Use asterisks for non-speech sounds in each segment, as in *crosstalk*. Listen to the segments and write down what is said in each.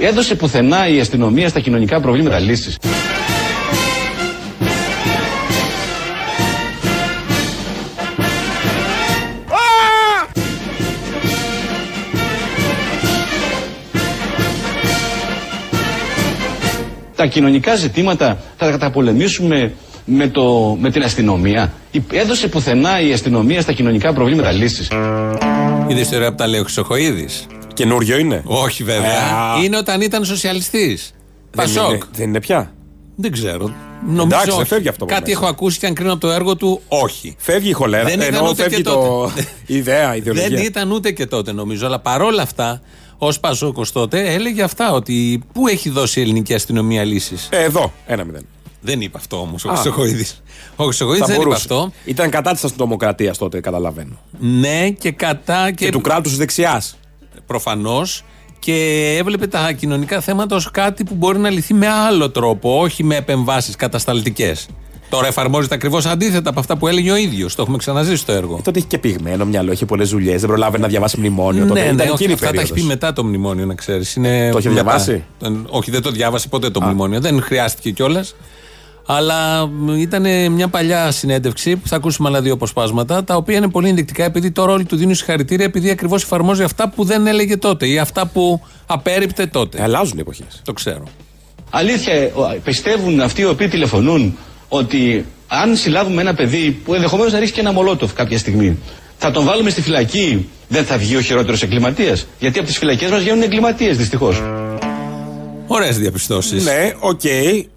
Έδωσε πουθενά η αστυνομία στα κοινωνικά προβλήματα λύσεις. Τα κοινωνικά ζητήματα θα τα καταπολεμήσουμε με, το, με την αστυνομία. Έδωσε πουθενά η αστυνομία στα κοινωνικά προβλήματα λύσεις. Είδες ιστορία από τα λέει ο Χρυσοχοίδης. Καινούριο είναι; Όχι βέβαια. Α. Είναι όταν ήταν σοσιαλιστής. Δεν Πασόκ. είναι, δεν είναι πια. Δεν ξέρω. Νομίζω Εντάξει, δεν όχι. φεύγει αυτό από Κάτι μέσα. έχω ακούσει και αν κρίνω από το έργο του, όχι. Φεύγει η χολέρα. Δεν ήταν Ενώ ούτε φεύγει και το. τότε. η *laughs* ιδέα, η ιδεολογία. Δεν ήταν ούτε και τότε νομίζω. Αλλά παρόλα αυτά, ως Πασόκος τότε έλεγε αυτά. Ότι πού έχει δώσει η ελληνική αστυνομία λύσεις; Ε, εδώ, ένα μηδέν. Δεν είπε αυτό όμως ο Α. Χρυσοχοίδης. Ο Χρυσοχοίδης Θα δεν είπε μπορούσε. αυτό. Ήταν κατά της αστυνομοκρατίας τότε, καταλαβαίνω. Ναι, και κατά και, Και του κράτους δεξιάς. Προφανώς. Και έβλεπε τα κοινωνικά θέματα ως κάτι που μπορεί να λυθεί με άλλο τρόπο, όχι με επεμβάσεις κατασταλτικές. Τώρα εφαρμόζεται ακριβώς αντίθετα από αυτά που έλεγε ο ίδιος. Το έχουμε ξαναζήσει στο έργο. Τότε είχε και πυγμένο μυαλό, είχε πολλές δουλειές, δεν προλάβαινε να διαβάσει μνημόνιο. τότε. ναι, Ήταν ναι, εκείνη όχι, η αυτά τα έχει περίοδος. πει μετά το μνημόνιο, να ξέρεις. Το είχε μετά. διαβάσει; Τον- όχι, δεν το διάβασε ποτέ το μνημόνιο. Δεν χρειάστηκε κιόλας. Αλλά ήταν μια παλιά συνέντευξη που θα ακούσουμε άλλα δύο αποσπάσματα, τα οποία είναι πολύ ενδεικτικά επειδή τώρα όλοι του δίνουν συγχαρητήρια επειδή ακριβώς εφαρμόζει αυτά που δεν έλεγε τότε ή αυτά που απέρριπτε τότε. Ε, Αλλάζουν οι εποχές. Το ξέρω. Αλήθεια, ε, ο- πιστεύουν αυτοί οι οποίοι τηλεφωνούν ότι αν συλλάβουμε ένα παιδί που ενδεχομένως να ρίξει και ένα μολότοφ κάποια στιγμή, θα τον βάλουμε στη φυλακή, δεν θα βγει ο χειρότερος εγκληματίας. Γιατί από τις φυλακές μας βγαίνουν εγκληματίες δυστυχώς. Ωραίες διαπιστώσεις. Ναι, οκ.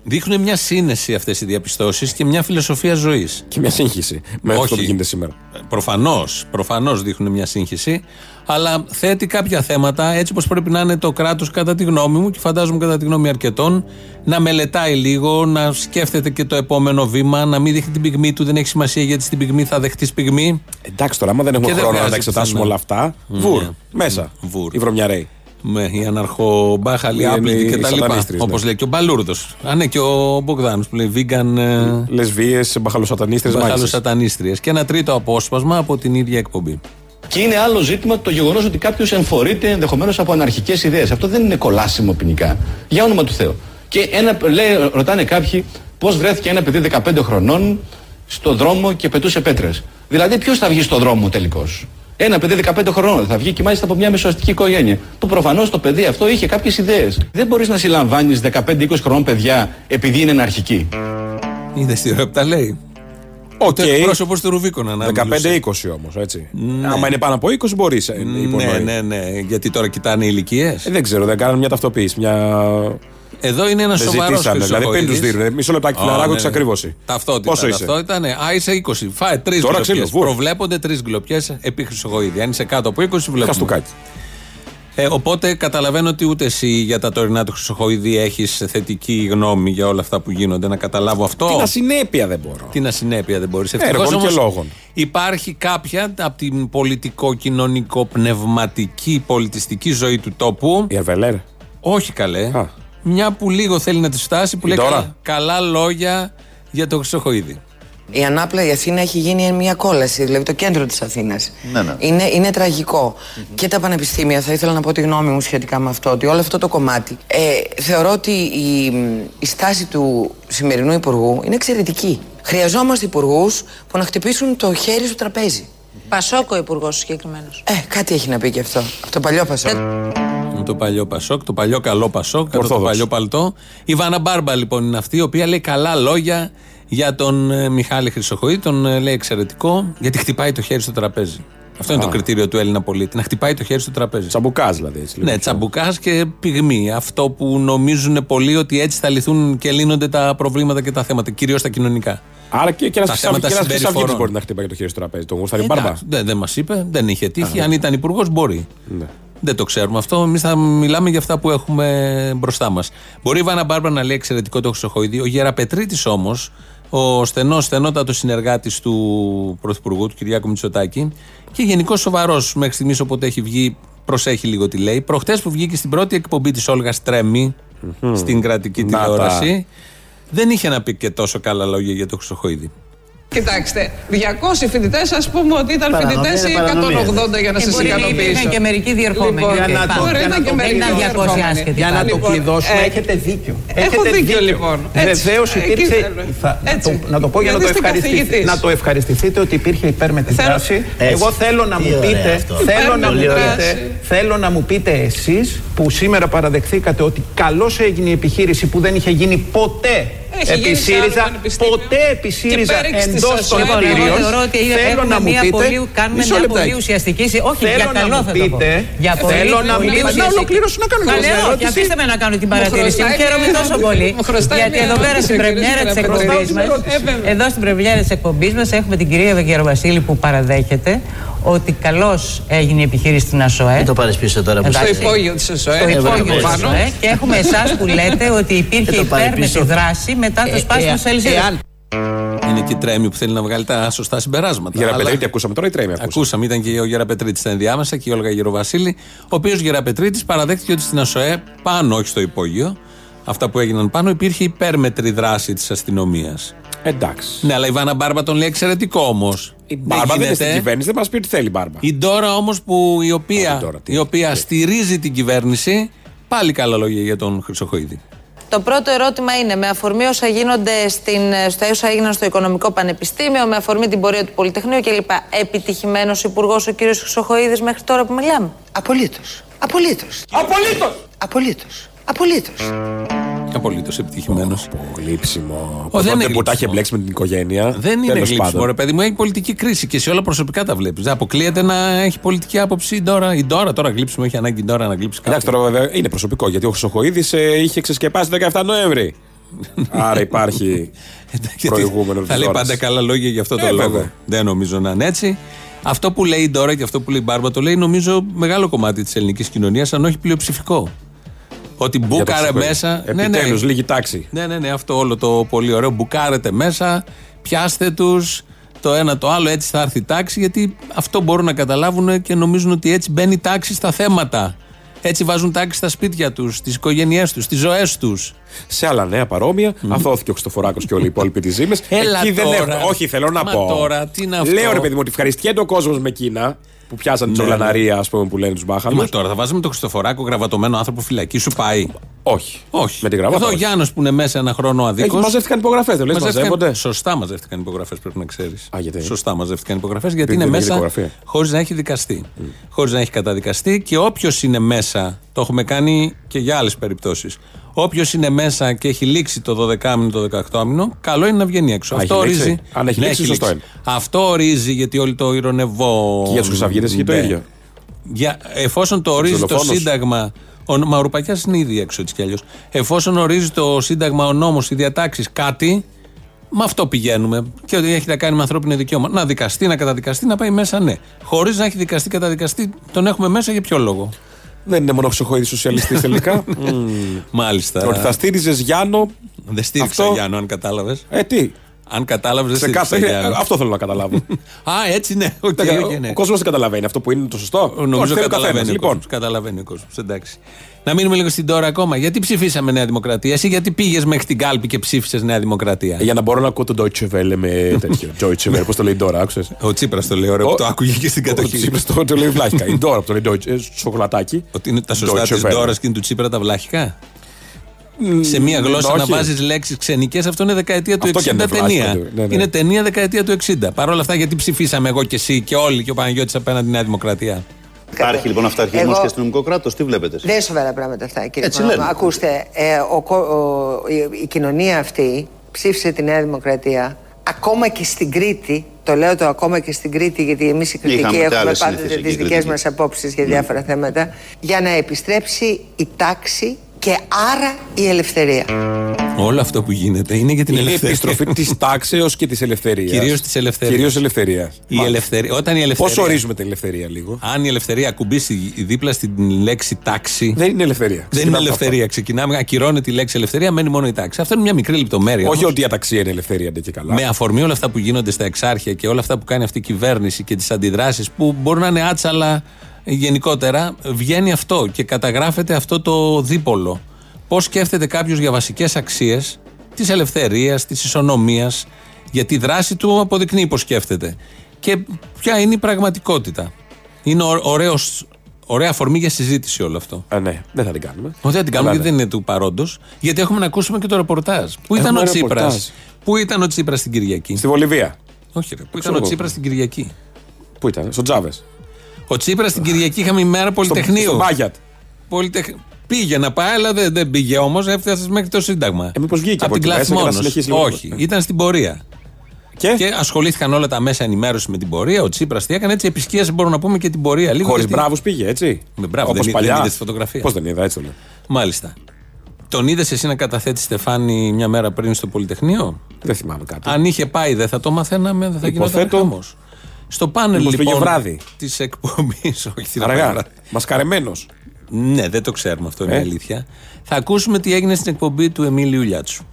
Δείχνουν μια σύνεση αυτές οι διαπιστώσεις και μια φιλοσοφία ζωής. Και μια σύγχυση με αυτό που γίνεται σήμερα. Προφανώς, προφανώς δείχνουν μια σύγχυση, αλλά θέτει κάποια θέματα έτσι όπω πρέπει να είναι το κράτος, κατά τη γνώμη μου και φαντάζομαι κατά τη γνώμη αρκετών, να μελετάει λίγο, να σκέφτεται και το επόμενο βήμα, να μην δείχνει την πυγμή του, δεν έχει σημασία γιατί στην πυγμή θα δεχτείς πυγμή. Εντάξει τώρα, άμα δεν έχουμε Και δεν χρόνο να τα βγάζει εξετάσουμε πουθενά. όλα αυτά. Βουρ, μέσα. Βουρ. Οι βρωμιαρέοι. Με οι αναρχομπάχαλοι, Είναι άπλητοι οι και τα λοιπά. σατανίστριες, Όπως ναι. λέει και ο Μπαλούρδος. Α, ναι, και ο Μπογδάνος που λέει vegan. ε, Λεσβείε, μπαχαλοσατανίστρε, μάλιστα. Μπαχαλοσατανίστριες. Και ένα τρίτο απόσπασμα από την ίδια εκπομπή. Και είναι άλλο ζήτημα το γεγονός ότι κάποιος εμφορείται ενδεχομένως από αναρχικές ιδέες. Αυτό δεν είναι κολάσιμο ποινικά. Για όνομα του Θεού. Και ένα, λέει, ρωτάνε κάποιοι πώς βρέθηκε ένα παιδί 15 χρονών στο δρόμο και πετούσε πέτρες. Δηλαδή, ποιος θα βγει στο δρόμο τελικώς; Ένα παιδί 15 χρονών θα βγει και μάλιστα από μια μεσοαστική οικογένεια. Που προφανώς το παιδί αυτό είχε κάποιες ιδέες. Δεν μπορείς να συλλαμβάνεις 15-20 χρονών παιδιά επειδή είναι αναρχικοί. Είδες τι ώρα που τα λέει. Οκ. Το εκπρόσωπος του Ρουβίκονα να 15-20 μιλούσε. όμως, έτσι. Άμα είναι πάνω από 20, μπορείς. Ναι, ναι, ναι. Γιατί τώρα κοιτάνε ηλικίες. Ε, δεν ξέρω, δεν κάνουν μια ταυτοποίηση. Μια... Εδώ είναι ένας Δεν σοβαρός ζητήσανε. Δηλαδή, πριν τους δίνουν. Μισό λεπτάκι, φιλαράκο, της ακριβώσει. Ταυτότητα. Πόσο είσαι; Ταυτότητα, ναι. Α, είσαι 20. Φάε τρεις Τώρα γκλοπιές. ξύλο, βούρ. Προβλέπονται τρεις γκλοπιέ επί Χρυσογοίδη. Αν είσαι κάτω από 20, βλέπουμε. Χαστούκάκι. Ε, οπότε καταλαβαίνω ότι ούτε εσύ για τα τωρινά του Χρυσοχοίδη έχεις θετική γνώμη για όλα αυτά που γίνονται. Να καταλάβω αυτό. Την ασυνέπεια δεν μπορώ. Την ασυνέπεια δεν μπορείς. Έργων και λόγων. Υπάρχει κάποια από την πολιτικό, κοινωνικό, πνευματική, πολιτιστική ζωή του τόπου. Η Ερβελέρ. Όχι καλέ. Α. Μια που λίγο θέλει να τη φτάσει που Η λέει Ντόρα. καλά, καλά λόγια για το Χρυσοχοίδη. Η ανάπλα η Αθήνα έχει γίνει μια κόλαση, δηλαδή το κέντρο της Αθήνας. Ναι, ναι. Είναι, είναι τραγικο Και τα πανεπιστήμια, θα ήθελα να πω τη γνώμη μου σχετικά με αυτό, ότι όλο αυτό το κομμάτι. Ε, θεωρώ ότι η, η στάση του σημερινού Υπουργού είναι εξαιρετική. Χρειαζόμαστε υπουργούς που να χτυπήσουν το χέρι στο τραπέζι. Πασόκος υπουργός συγκεκριμένος. Ε, κάτι έχει να πει και αυτό. Από το παλιό Πασόκ. Με το παλιό Πασόκ, το παλιό καλό Πασόκ, κατά το Ορθόδοξο. παλιό παλτό. Η Βάνα Μπάρμπα λοιπόν είναι αυτή, η οποία λέει καλά λόγια για τον ε, Μιχάλη Χρυσοχοίδη, τον ε, λέει εξαιρετικό, γιατί χτυπάει το χέρι στο τραπέζι. Αυτό είναι το κριτήριο του Έλληνα πολίτη, να χτυπάει το χέρι στο τραπέζι. Τσαμπουκάς δηλαδή. Έτσι, λίγο Ναι, πιο. τσαμπουκάς και πυγμή. Αυτό που νομίζουν πολλοί ότι έτσι θα λυθούν και λύνονται τα προβλήματα και τα θέματα, κυρίως τα κοινωνικά. Άρα και, και ένας Τα θέματα χρυσαυγίτη συμπεριφορών. μπορεί να χτυπάει το χέρι στο τραπέζι. Τον Γούσταρη Ε, Μπάρμπα. εντάξει, Δεν, δεν μας είπε, δεν είχε τύχει. Αν ήταν υπουργός, μπορεί. Ναι. Δεν το ξέρουμε αυτό. Εμείς θα μιλάμε για αυτά που έχουμε μπροστά μας. Μπορεί η Βάνα Μπάρμπα να λέει εξαιρετικό το Χρυσοχοίδη. Ο Γεραπετρίτης όμως, ο στενός, στενότατος συνεργάτης του Πρωθυπουργού, του Κυριάκου Μητσοτάκη, και γενικώς σοβαρός μέχρι στιγμής όποτε έχει βγει, προσέχει λίγο τι λέει. Προχτές που βγήκε στην πρώτη εκπομπή της Όλγας Τρέμι, στην κρατική Να τα. τηλεόραση, δεν είχε να πει και τόσο καλά λόγια για το Χρυσοχοίδη. Κοιτάξτε, 200 φοιτητές, ας πούμε ότι ήταν Παρανομία φοιτητές ή είναι παρανομία. 180 για να Ε, σας μπορεί να υπήρχαν ικανοποιήσω. και μερικοί διερχόμενοι. Λοιπόν, Για να το- μπορεί για να να και το- μερικοί δεν είναι 200 διερχόμενοι. άσχετοι. Για να το Λοιπόν, κλειδώσουμε, ε, έχετε δίκιο. έχω Έχετε δίκιο, λοιπόν. Έτσι. Βεβαίως Εκεί υπήρξε. θέλω. θα- να, Έτσι. το, να το πω για να το, Γιατί είστε ευχαριστηθεί, καθηγητής. να το ευχαριστηθείτε ότι υπήρχε υπέρμετρη Θέλω- δράση. Έτσι. Εγώ θέλω να Τι μου ωραία πείτε, αυτό. θέλω να μου Υπέρμετρη πείτε, δράση. θέλω να μου πείτε εσείς που σήμερα παραδεχθήκατε ότι καλώς έγινε η επιχείρηση που δεν είχε γίνει ποτέ Έχει επί γίνει σε άλλο ΣΥΡΙΖΑ, πανεπιστήμιο. ποτέ επί Και ΣΥΡΙΖΑ πέριξ της εντός ΑΣΟΕ. των Λοιπόν, εγώ κτηρίων. θεωρώ ότι Θέλω έχουμε να μου μια πείτε. πολύ- κάνουμε Μισό μια λεπτάκι. πολύ ουσιαστική συ- όχι, Θέλω για να καλό μου θα το πω. πείτε, Για πολύ, θέλω να πολύ μου πείτε, να ουσιαστική. ολοκληρώσω να κάνω μια Καλέ, όχι, ερώτηση. αφήστε με να κάνω την Μου παρατήρηση. χρωστάει Χαίρομαι μια- τόσο πολύ. μου χρωστάει Γιατί μια εδώ πέρα ερώτηση στην ο κύριος πρεμιέρα της Γεραπετρίδης. εκπομπής μας, Ε, βέβαια. εδώ στην πρεμιέρα της εκπομπής μας έχουμε την κυρία Γεροβασίλη που παραδέχεται ότι καλώς έγινε η επιχείρηση στην ΑΣΟΕ. Μην το πάρεις πίσω τώρα που Εντάξει. Στο είσαι. υπόγειο της ΕΣΟΕ. Το Ε, υπόγειο βέβαια. της πάνω. ΑΣΟΕ και έχουμε εσάς που λέτε ότι υπήρχε Και το πάρει υπέρμετρη πίσω. δράση μετά το Ε, σπάσιμο ε, της αλυσίδα. εάν Είναι και η Τρέμι που θέλει να βγάλει τα σωστά συμπεράσματα. Για να Αλλά- πετρέτη ακούσαμε τώρα ή τρέμει ακούσαμε. Ακούσαμε, ήταν και ο Γεραπετρίτης στα ενδιάμεσα και η Όλγα Γεροβασίλη, ο οποίος Γεραπετρίτης παραδέχτηκε ότι στην ΑΣΟΕ, πάνω, όχι στο υπόγειο, αυτά που έγιναν πάνω, υπήρχε υπέρμετρη δράση της αστυνομίας. Εντάξει. Ναι, αλλά η Βάνα Μπάρμπα τον λέει εξαιρετικό όμως. Η Μπάρμπα δεν είναι στην κυβέρνηση, δεν μας πει ότι θέλει η Μπάρμπα. Η Ντόρα όμως που η οποία, Α, η Ντόρα, τι- η οποία στηρίζει την κυβέρνηση, πάλι καλά λόγια για τον Χρυσοχοίδη. Το πρώτο ερώτημα είναι με αφορμή όσα γίνονται στην, στα όσα έγιναν στο Οικονομικό Πανεπιστήμιο, με αφορμή την πορεία του Πολυτεχνείου κλπ. Επιτυχημένος υπουργός ο κ. Χρυσοχοίδης μέχρι τώρα που μιλάμε; Απολύτως. Απολύτως. Απολύτως! Απολύτως. Απολύτως. Απολύτως επιτυχημένος. Γλύψιμο. Ω, δεν Τότε είναι που τα είχε γλύψιμο. μπλέξει με την οικογένεια. Δεν είναι τέλος γλύψιμο, πάντων. ρε παιδί μου. Έχει πολιτική κρίση και σε όλα προσωπικά τα βλέπεις. Δεν αποκλείεται να έχει πολιτική άποψη η Ντόρα. Η Ντόρα τώρα γλύψιμο, έχει ανάγκη η Ντόρα να γλύψει Εντάξει κάποιον. τώρα βέβαια είναι προσωπικό γιατί ο Χρυσοχοίδης είχε ξεσκεπάσει 17 Νοέμβρη. Άρα υπάρχει *laughs* Γιατί προηγούμενο Θα λέει της ώρας. πάντα καλά λόγια για αυτό το Ε, λόγο. βέβαια. Δεν νομίζω να είναι έτσι. Αυτό που λέει η Ντόρα και αυτό που λέει η Μπάρμπα το λέει νομίζω μεγάλο κομμάτι της ελληνικής κοινωνίας, αν όχι πλειοψηφικό. Ότι Για το μπούκαρε Χρυσοχοίδη. μέσα. Ναι, Επιτέλους, λίγη τάξη. Ναι, ναι, ναι, αυτό όλο το πολύ ωραίο. Μπουκάρετε μέσα, πιάστε τους, το ένα το άλλο, έτσι θα έρθει η τάξη, γιατί αυτό μπορούν να καταλάβουν και νομίζουν ότι έτσι μπαίνει τάξη στα θέματα. Έτσι βάζουν τάξη στα σπίτια τους, στις οικογένειές τους, στις ζωές τους. Σε άλλα νέα παρόμοια, αθώθηκε ο Χριστοφοράκος και όλοι οι υπόλοιποι της ζήμε. Έλα Εκεί δεν τώρα. έχω. Όχι, θέλω να Μα πω. τώρα, τι είναι αυτό. Λέω ρε παιδί μου ότι ευχαριστιέται ο κόσμος με εκείνα που πιάσαν τη Ναι, τζογλαναρία, ας πούμε, που λένε τους μπάχαλου. Μα τώρα θα βάζουμε τον Χριστοφοράκο γραβατωμένο άνθρωπο φυλακή, σου πάει. Όχι. Όχι. Με την γραβάτα. Εδώ ο όχι. Γιάννος που είναι μέσα ένα χρόνο αδίκως. Έχει μαζεύτηκαν υπογραφές, δεν λες, μαζεύονται; Σωστά μαζεύτηκαν υπογραφές, πρέπει να ξέρεις. Α, γιατί; Σωστά μαζεύτηκαν υπογραφές γιατί Επειδή είναι δεν έχει μέσα δικογραφία. χωρίς να έχει δικαστεί. Χωρίς να έχει καταδικαστεί και όποιος είναι μέσα, το έχουμε κάνει και για άλλες περιπτώσεις. Όποιος είναι μέσα και έχει λήξει το 12μηνο, το 18μηνο, καλό είναι να βγαίνει έξω. Α, Αυτό έχει λήξει. ορίζει. Αν έχει Ναι, λήξει, σωστό είναι. Αυτό ορίζει γιατί όλοι το ηρωνευό. Και για τους Χρυσαυγίτε έχει το Ναι. ίδιο. Για, εφόσον το ορίζει το δολοφόνος. Σύνταγμα. Ο Μαουροπακιά είναι ήδη έξω έτσι κι αλλιώς. Εφόσον ορίζει το Σύνταγμα, ο νόμος, οι διατάξεις κάτι, με αυτό πηγαίνουμε. Και ότι έχει να κάνει με ανθρώπινο δικαίωμα. Να δικαστεί, να καταδικαστεί, να πάει μέσα, ναι. Χωρίς να έχει δικαστεί, καταδικαστεί, τον έχουμε μέσα για ποιο λόγο; Δεν είναι μόνο Χρυσοχοίδη σοσιαλιστής *laughs* τελικά. Μμμ. Μάλιστα. Ότι θα στήριζες Γιάννο. Δεν στήριξα Αυτό- Γιάννο, αν κατάλαβες. Ε, τι; Αν κατάλαβες, δεν Σε στήριξα κάθε... Γιάννο. Αυτό θέλω να καταλάβω. *laughs* Α, έτσι ναι. OK, OK, ναι. Ο κόσμος δεν καταλαβαίνει αυτό που είναι το σωστό. Νομίζω Όχι, θέλει ο καταλαβαίνει. καθένας. ο Λοιπόν, κόσμος. Καταλαβαίνει ο κόσμος. Εντάξει. Να μείνουμε λίγο στην τώρα ακόμα. Γιατί ψηφίσαμε Νέα Δημοκρατία, εσύ γιατί πήγες μέχρι την κάλπη και ψήφισες Νέα Δημοκρατία; για να μπορώ να ακούω τον Deutsche Welle με τέτοιο. *laughs* Deutsche Welle, πώς το λέει τώρα, άκουσες; Ο Τσίπρας το λέει, ωραίο, που το άκουγε και στην κατοχή. Το, το λέει βλάχικα. Η Ντόρα που το λέει Deutsche, ε, σοκολατάκι. Ότι είναι τα σωστά Deutsche της Welle. Ντόρα και είναι του Τσίπρα τα βλάχικα; Σε μία γλώσσα να όχι. βάζεις λέξεις ξενικές, αυτό είναι δεκαετία του Αυτό και 60 είναι ταινία. βλάχικο, ναι, ναι. Είναι ταινία δεκαετία του 60. Παρ' όλα αυτά, γιατί ψηφίσαμε εγώ και εσύ και όλοι και ο Παναγιώτης απέναντι Νέα Δημοκρατία; Υπάρχει λοιπόν αυταρχισμό Εγώ- και αστυνομικό κράτος, τι βλέπετε. εσείς; Δεν είναι σοβαρά πράγματα αυτά, κύριε Έτσι Παναγιώτη. λένε. Ακούστε, ε, ο, κο- ο- η, η κοινωνία αυτή ψήφισε τη Νέα Δημοκρατία ακόμα και στην Κρήτη. Το λέω το ακόμα και στην Κρήτη, γιατί εμείς οι κριτικοί Είχαμε και έχουμε άλλες πάντοτε συνήθειες τις εκεί, δικές κριτικοί. μας απόψεις για διάφορα θέματα. Για να επιστρέψει η τάξη και άρα η ελευθερία. Όλο αυτό που γίνεται είναι για την Είναι η ελευθερία. επιστροφή της *laughs* τάξεως και της ελευθερίας. Κυρίως της ελευθερίας. Κυρίως ελευθερίας. Η ελευθερία, όταν η ελευθερία. Πώ ορίζουμε την ελευθερία λίγο; Αν η ελευθερία ακουμπήσει δίπλα στην λέξη τάξη. Δεν είναι ελευθερία. Δεν είναι Ξεκινάμε από ελευθερία. Ξεκινάμε, ακυρώνεται η λέξη ελευθερία, μένει μόνο η τάξη. Αυτό είναι μια μικρή λεπτομέρεια. αυτό. Όχι όμως. ότι η αταξία είναι ελευθερία αντί και καλά. Με αφορμή όλα αυτά που γίνονται στα εξάρχεια και όλα αυτά που κάνει αυτή η κυβέρνηση και τις αντιδράσεις που μπορούν να είναι άτσαλα γενικότερα, βγαίνει αυτό και καταγράφεται αυτό το δίπολο. Πώς σκέφτεται κάποιος για βασικές αξίες της ελευθερίας, της ισονομίας, Γιατί η δράση του αποδεικνύει πώς σκέφτεται. Και ποια είναι η πραγματικότητα. Είναι ω- ωραίος, ωραία αφορμή για συζήτηση όλο αυτό. Α, ναι, δεν θα την κάνουμε. Όχι, δεν την κάνουμε Αλλά γιατί δεν είναι του παρόντος. Γιατί έχουμε να ακούσουμε και το ρεπορτάζ. Πού ήταν Έχουμε ο Τσίπρας; ρεπορτάζ. Πού ήταν ο Τσίπρας την Κυριακή; Στη Βολιβία. Όχι, ρε. Πού Ξέρω ήταν ο εγώ. Τσίπρας την Κυριακή; Πού ήταν, στο Τζάβες. Ο Τσίπρας την Κυριακή είχαμε ημέρα Πολυτεχνείου. Στο Μπάγιατ. Πολυτεχ... Πήγε να πάει, αλλά δεν, δεν πήγε όμως. Έφτασε μέχρι το Σύνταγμα. Ε, μήπως βγήκε από από την εκεί μέσα κλάση και να μόνος. συνεχίσει λίγο. Όχι, ήταν στην πορεία. Και, Και ασχολήθηκαν όλα τα μέσα ενημέρωσης με την πορεία. Ο Τσίπρας τι έκανε, έτσι επισκίασε μπορούμε να πούμε και την πορεία. Λίγο χωρίς γιατί- μπράβους πήγε, έτσι. Με μπράβο, Όπως δεν είδε- παλιά. δεν είδες τη φωτογραφία. Πώς δεν είδα, έτσι το λέω. Μάλιστα. Τον είδες εσύ να καταθέτει Στεφάνη μια μέρα πριν στο Πολυτεχνείο; Δεν θυμάμαι κάτι. Αν είχε πάει, δεν θα το μαθαίναμε, δεν θα γινόταν Υποθέτω. Χαμό. Στο πάνελ Μήπως πήγε λοιπόν βράδυ. της εκπομπής. Όχι, την Αργά. Μασκαρεμένος. Ναι, δεν το ξέρουμε αυτό, είναι Ε. αλήθεια. Θα ακούσουμε τι έγινε στην εκπομπή του Εμίλιου Λιάτσου.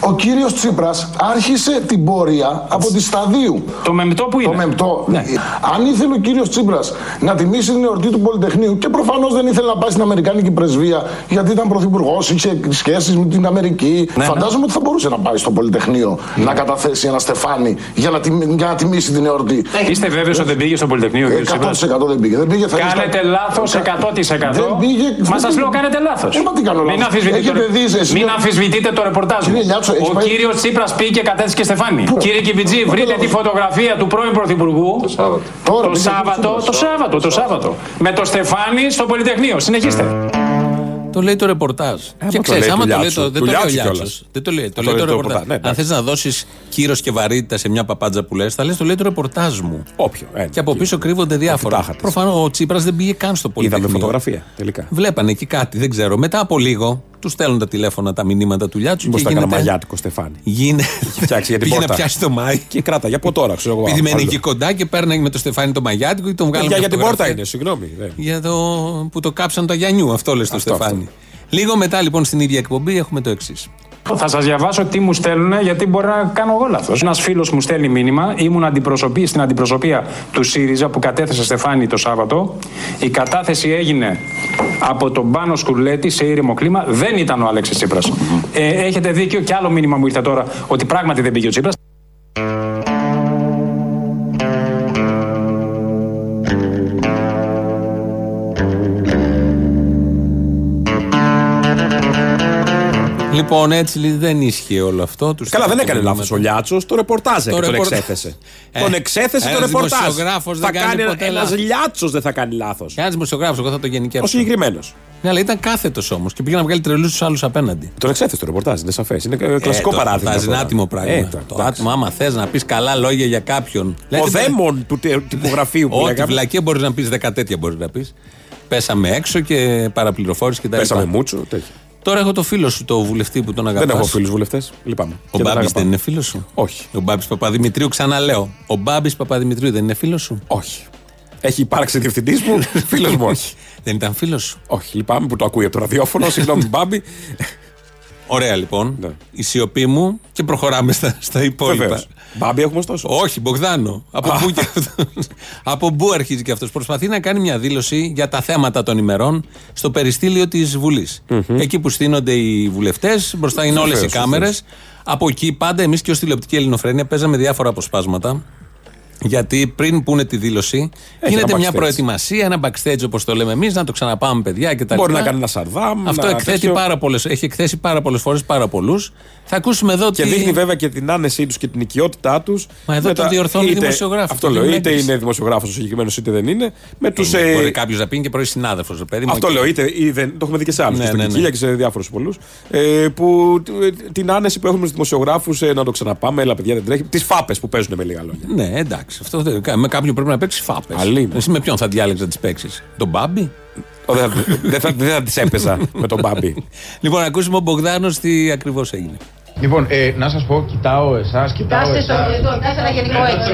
Ο κύριος Τσίπρας άρχισε την πορεία από τη σταδίου. Το μεμτό που είναι. Το μεμπτό. Αν ήθελε ο κύριος Τσίπρας να τιμήσει την εορτή του Πολυτεχνείου και προφανώς δεν ήθελε να πάει στην Αμερικάνικη πρεσβεία γιατί ήταν πρωθυπουργός, είχε σχέσεις με την Αμερική. Ναι, Φαντάζομαι ότι θα μπορούσε να πάει στο Πολυτεχνείο να καταθέσει ένα στεφάνι για να, τιμ- για να τιμήσει την εορτή. Είστε βέβαιος ότι δεν πήγε στο Πολυτεχνείο, κύριε Τσίπρας; 100% δεν πήγε. Δεν πήγε θα Κάνετε ήσταν- λάθος 100%. Δεν πήγε. Μα σας λέω κάνετε λάθος. Ε, μα τι κάνω Μην λάθος. αμφισβητείτε, Έχετε το... δει εσείς- Μην αμφισβητείτε το ρεπορτάζ μου. Κύριε Λιάτσο, έχεις Ο πάει- κύριος Τσίπρας πήγε και κατέθεσε και Στεφάνη. Πού; Κύριε Κιβιτζή, Πού βρείτε το τη λέω. φωτογραφία του πρώην Πρωθυπουργού το Τώρα το πήγε Σάββατο, ο το Σάββατο, το Σάββατο. Με το Στεφάνη στο Πολυτεχνείο. Συνεχίστε. Το λέει το ρεπορτάζ. και άμα το ξέρεις, λέει άμα του το λέει Λιάτσου. το. Δεν Του το λέει ο Λιάτσου Λιάτσος. κιόλας. Δεν το λέει. Το Το λέει λέει το το ρεπορτάζ. ρεπορτάζ, ναι, Αν θες εντάξει. να δώσεις κύρος και βαρύτητα σε μια παπάντζα που λες, θα λες το λέει το ρεπορτάζ μου. Όποιο. ένα. Και από πίσω κρύβονται διάφορα. τάχατες. Προφανώς ο Τσίπρας δεν πήγε καν στο Είδαμε Πολυτεχνείο. φωτογραφία τελικά. Βλέπανε εκεί κάτι, δεν ξέρω. Μετά από λίγο τους στέλνουν τα τηλέφωνα, τα μηνύματα του Λιάτσου Μήπως και τα έκανα γίνεται. μαγιάτικο Στεφάνι. Γίνεται. φτιάξει για την Πήγε να πόρτα. πιάσει το μάι. Και κράτα, για ποτόρα, ξέρω εγώ. Επειδή μένει άλλο. εκεί κοντά και παίρνει με το στεφάνι το μαγιάτικο και τον βγάλουν. Για, μια για την πόρτα φωτογραφία. είναι, συγγνώμη. δεν. Για το που το κάψαν το Γιαννιού, αυτό λες το Αυτό, Στεφάνι. Λίγο μετά λοιπόν στην ίδια εκπομπή έχουμε το εξής. Θα σας διαβάσω τι μου στέλνουν, γιατί μπορεί να κάνω εγώ λάθος. Ένας φίλος μου στέλνει μήνυμα. Ήμουν αντιπροσωπή στην αντιπροσωπεία του ΣΥΡΙΖΑ που κατέθεσε Στεφάνη το Σάββατο. Η κατάθεση έγινε από τον Πάνο Σκουρλέτη σε ήρεμο κλίμα. Δεν ήταν ο Αλέξης Τσίπρας. Ε, έχετε δίκιο και άλλο μήνυμα μου ήρθε τώρα ότι πράγματι δεν πήγε ο Τσίπρας. Λοιπόν, έτσι λέει, δεν ίσχυε όλο αυτό. Τους Καλά, δεν στέλνουν έκανε μηνύματα. λάθος ο Λιάτσος. Το ρεπορτάζ Το έκανε, τον ρεπορτα- εξέθεσε. Ε, Τον εξέθεσε το ένας ρεπορτάζ. δημοσιογράφος Θα δεν κάνει κάνει ποτέ ένας λάθος. Λιάτσος δεν θα κάνει λάθος. Ένας δημοσιογράφος, εγώ θα το Ο γενικεύσω. συγκεκριμένος. Ναι, αλλά ήταν κάθετος όμως και πήγε να βγάλει τρελούς τους άλλους απέναντι. Τον εξέθεσε το ρεπορτάζ, είναι σαφές. Είναι ε, κλασικό Ε, το παράδειγμα. ρεπορτάζ είναι τώρα. άτιμο πράγμα. Ε, το εντάξει. άτιμο, άμα θες να πεις καλά λόγια για κάποιον. Ο λέτε, δαίμον του τε- τυπογραφείου που Ό,τι λέγαμε. βλακία μπορείς να πεις, δέκα τέτοια μπορείς να πεις. Πέσαμε έξω και παραπληροφόρηση και τα Πέσαμε λοιπά. μούτσο. τέτοια. Τώρα έχω το φίλο σου, το βουλευτή που τον αγαπάς. Δεν έχω φίλους βουλευτές. Λυπάμαι. Ο Και Μπάμπης αγαπάω. δεν είναι φίλος σου; Όχι. Ο Μπάμπης Παπαδημητρίου, ξαναλέω. Ο Μπάμπης Παπαδημητρίου δεν είναι φίλος σου; Όχι. Έχει υπάρξει διευθυντής μου, *laughs* φίλος μου όχι. Δεν ήταν φίλος σου; Όχι, λυπάμαι που το ακούει από το ραδιόφωνο. Συγγνώμη, *laughs* Μπάμπη. Ωραία λοιπόν. Ναι. Η σιωπή μου και προχωράμε στα, στα υπόλοιπα. Βεβαίως. Μπάμπη έχουμε ωστόσο. Όχι, Μπογδάνο. Από πού, και αυτός. *laughs* από πού αρχίζει και αυτός. Προσπαθεί να κάνει μια δήλωση για τα θέματα των ημερών στο περιστήλιο της βουλη Εκεί που στείνονται οι βουλευτές, μπροστά είναι όλες οι Βεβαίως, κάμερες. βεβαίως. Από εκεί πάντα εμείς και ως τηλεοπτική ελληνοφρένεια παίζαμε διάφορα αποσπάσματα. Γιατί πριν πούνε τη δήλωση, Έχει γίνεται ένα μια backstage. προετοιμασία, ένα backstage όπως το λέμε εμείς, να το ξαναπάμε παιδιά κτλ. Μπορεί να κάνει ένα σαρδάμ. Αυτό να εκθέτει τέτοιο. πάρα πολλές, έχει εκθέσει πάρα πολλές φορές πάρα πολλούς. Θα ακούσουμε εδώ Και τι- δείχνει βέβαια και την άνεσή τους και την οικειότητά τους. Μα εδώ το διορθώνει δημοσιογράφος, Αυτό το λέω. δίνει Είτε έγκριση. είναι δημοσιογράφος ο συγκεκριμένος, είτε δεν είναι. Με τους, Είναι, ε, Μπορεί κάποιος να πει και πρώην συνάδελφος. Αυτό λέω, είτε ή δεν, το έχουμε δει και σε άλλου. Ναι, και στον ναι, ναι. Κικίλια και σε διάφορους πολλούς. Ε, που ε, την άνεση που έχουμε στους δημοσιογράφους ε, να το ξαναπάμε, έλα παιδιά δεν τρέχει. Τις φάπες που παίζουν με λίγα λόγια. Ναι, εντάξει. Αυτό δεν, με κάποιον πρέπει να παίξει φάπες. Αλλήμον. Εσύ με ποιον θα διάλεξε να τις παίξεις; Τον Μπάμπι. Ω, Δεν θα, *laughs* δεν θα, δεν θα τις έπαιζα με τον Μπάμπη. *laughs* Λοιπόν, να ακούσουμε ο Μπογδάνος τι ακριβώς έγινε. Λοιπόν, ε, να σας πω, κοιτάω εσάς, κοιτάω Κάστε εσάς. στο εδώ, κάστε ένα γενικό έτσι.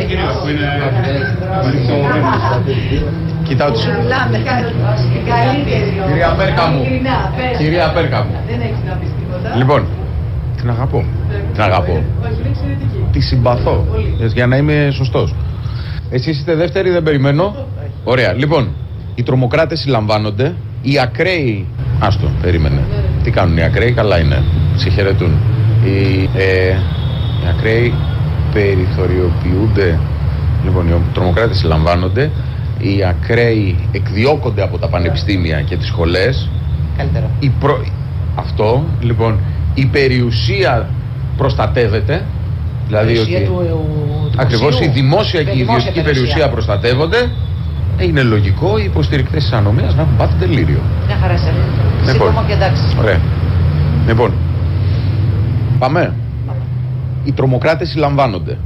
Κοιτάω του. Μιλάμε, καλύτερη. Κυρία Πέρκα μου. Ειλικρινά, πες. Κυρία Πέρκα μου. Δεν έχεις να πεις τίποτα. Λοιπόν, την αγαπώ. Την αγαπώ. Όχι, είναι εξαιρετική. Τη συμπαθώ. Ε, Για να είμαι σωστός. Εσείς είστε δεύτεροι, δεν περιμένω. Ωραία. Λοιπόν, οι τρομοκράτες συλλαμβάνονται. Οι ακραίοι. Άστο, περίμενε. Τι κάνουν οι ακραίοι, καλά είναι. Συγχαιρετούν. Οι, ε, οι ακραίοι περιθωριοποιούνται, λοιπόν, οι τρομοκράτες συλλαμβάνονται, οι ακραίοι εκδιώκονται από τα πανεπιστήμια και τις σχολές. Καλύτερο. Η προ... Αυτό, λοιπόν, η περιουσία προστατεύεται. Δηλαδή Περιουσία ότι... του- του Ακριβώς η δημοσίου. δημόσια Η και η δημόσια ιδιωτική περιουσία. περιουσία προστατεύονται. Ε, Είναι λογικό οι υποστηρικτές της ανομίας να έχουν πάθει τελείριο. Μια χαρά σε Λοιπόν. Σύντομο και εντάξει. Ωραία. Λοιπόν, πάμε. Οι τρομοκράτες συλλαμβάνονται.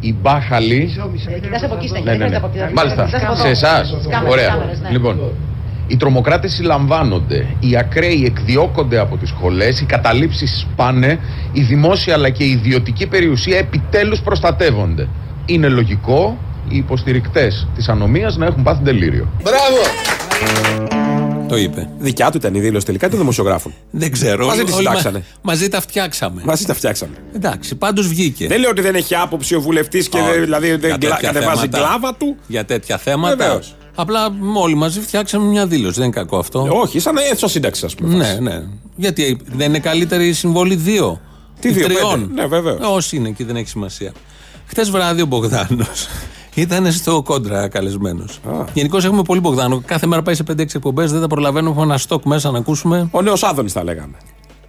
Οι μπάχαλοι Ε, Κοιτάς από εκεί, ναι, ναι, ναι. από εκεί. Μάλιστα. Κοιτάς από εδώ. Σε εσάς. Τις κάμερες, Ωραία. τις κάμερες, ναι. Λοιπόν, οι τρομοκράτες συλλαμβάνονται, οι ακραίοι εκδιώκονται από τις σχολές, οι καταλήψεις σπάνε, η δημόσια αλλά και η ιδιωτική περιουσία επιτέλους προστατεύονται. Είναι λογικό οι υποστηρικτές της ανομίας να έχουν πάθει τελείριο. Το είπε. Δικιά του ήταν η δήλωση τελικά των δημοσιογράφων; Δεν ξέρω. Μαζί τη Όλοι μα- συντάξανε. Μαζί τα φτιάξαμε. Μαζί τα φτιάξαμε. Εντάξει, πάντως βγήκε. Δεν λέω ότι δεν έχει άποψη ο βουλευτής και Όχι. δεν- δηλαδή Για δεν τέτοια γκλα- κατεβάζει θέματα. κλάβα του. Για τέτοια θέματα. Βεβαίως. Απλά όλοι μαζί φτιάξαμε μια δήλωση. Δεν είναι κακό αυτό. Όχι, σαν αίθουσα σύνταξης, ας πούμε. Ναι, ναι. Γιατί δεν είναι καλύτερη η συμβολή δύο. Τι ή δύο, τριών. πέντε. Ναι, βεβαίως. Όσοι είναι και δεν έχει σημασία. Χθες βράδυ ο Μπογδάνος *laughs* ήταν στο κόντρα καλεσμένος. Γενικώς έχουμε πολύ Μπογδάνο. Κάθε μέρα πάει σε 5-6 εκπομπές. Δεν τα προλαβαίνουμε. Έχουμε ένα στόκ μέσα να ακούσουμε. Ο νέος Άδωνης θα λέγαμε.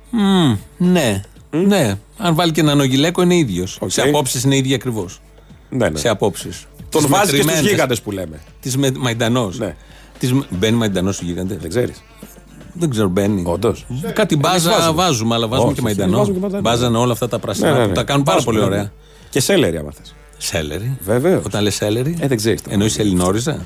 Μμμ, ναι. Ναι. Αν βάλει και έναν Ογιλέκο είναι ίδιος. Σε απόψεις είναι ίδιοι ακριβώς. Ναι, ναι. Σε απόψεις. Τον βάζεις και στους γίγαντες που λέμε. Τη με... Μαϊντανός. Ναι. Της... Μπαίνει Μαϊντανός στου γίγαντες; Δεν ξέρεις. Δεν ξέρω, μπαίνει. Όντως. Κάτι μπάζα βάζουμε. βάζουμε, αλλά βάζουμε Όχι, και εμείς Μαϊντανό. βάζουμε και Μαϊντανό. Μπάζανε όλα αυτά τα πράσινα Ναι, ναι, ναι. που τα κάνουν πάρα Βάζουμε, πολύ ναι. ωραία. Και σέλερι, άμα θες. Σέλερι. Βεβαίως. Όταν λες σέλερι. Ε, δεν ξέρεις. Εννοεί Ελληνόριζα;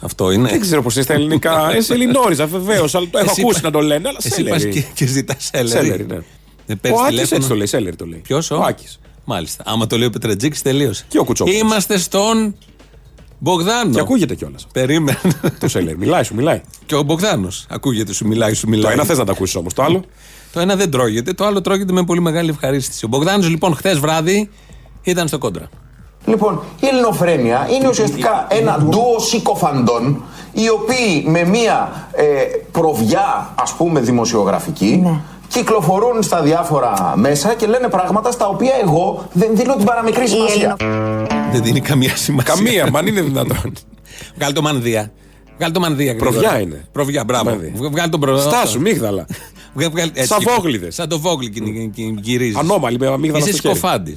Αυτό είναι. Δεν ξέρω πώς είναι στα ελληνικά. *laughs* Εσύ Ελληνόριζα, βεβαίως. Αλλά το έχω Εσύ ακούσει πα- να το λένε. Αλλά Εσύ πα σέλερι. και, και ζητάς σέλερι. Σέλερι, ναι. Δεν παίρνεις Ο Άκης τηλέφωνο. έτσι το λέει. Σέλερι το λέει. Ποιος ο, Ο Άκης. Μάλιστα. Άμα το λέει ο Πετρετζίκης, τελείωσε. Και ο Κουτσόπουλος. Είμαστε στον Μπογδάνο. Και ακούγεται κιόλας. Περίμενε. Το σέλερι. Μιλάει, σου μιλάει. και ο Μπογδάνος. Ακούγεται, σου μιλάει, σου μιλάει. Το ένα θες να το ακούσεις όμως. Το άλλο; Το ένα δεν τρώγεται, το άλλο τρώγεται με πολύ μεγάλη ευχαρίστηση. Ο Μπογδάνος λοιπόν χθες βράδυ ήταν στο κόντρα. Λοιπόν, η ελληνοφρένεια είναι ουσιαστικά ένα ντουο συκοφαντών οι οποίοι με μία ε, προβιά ας πούμε δημοσιογραφική κυκλοφορούν στα διάφορα μέσα και λένε πράγματα στα οποία εγώ δεν δίνω την παραμικρή σημασία. Δεν δίνει καμία σημασία. Καμία, μα αν είναι δυνατόν. Βγάλει το μανδύα. Βγάλει το μανδύα. Προβιά γρήγορα. είναι. Προβιά, μπράβο. Μανδύα. Βγ- Βγάλει τον προ... Στάσου, μίγδαλα. Βγα- βγάλει- έτσι, Σαν και- βόγλιδες. Σαν το βόγλι κι- κι- γυρίζεις. Ανώμαλη με αμύγδαλα Είσαι στο χέρι. σκοφάντη.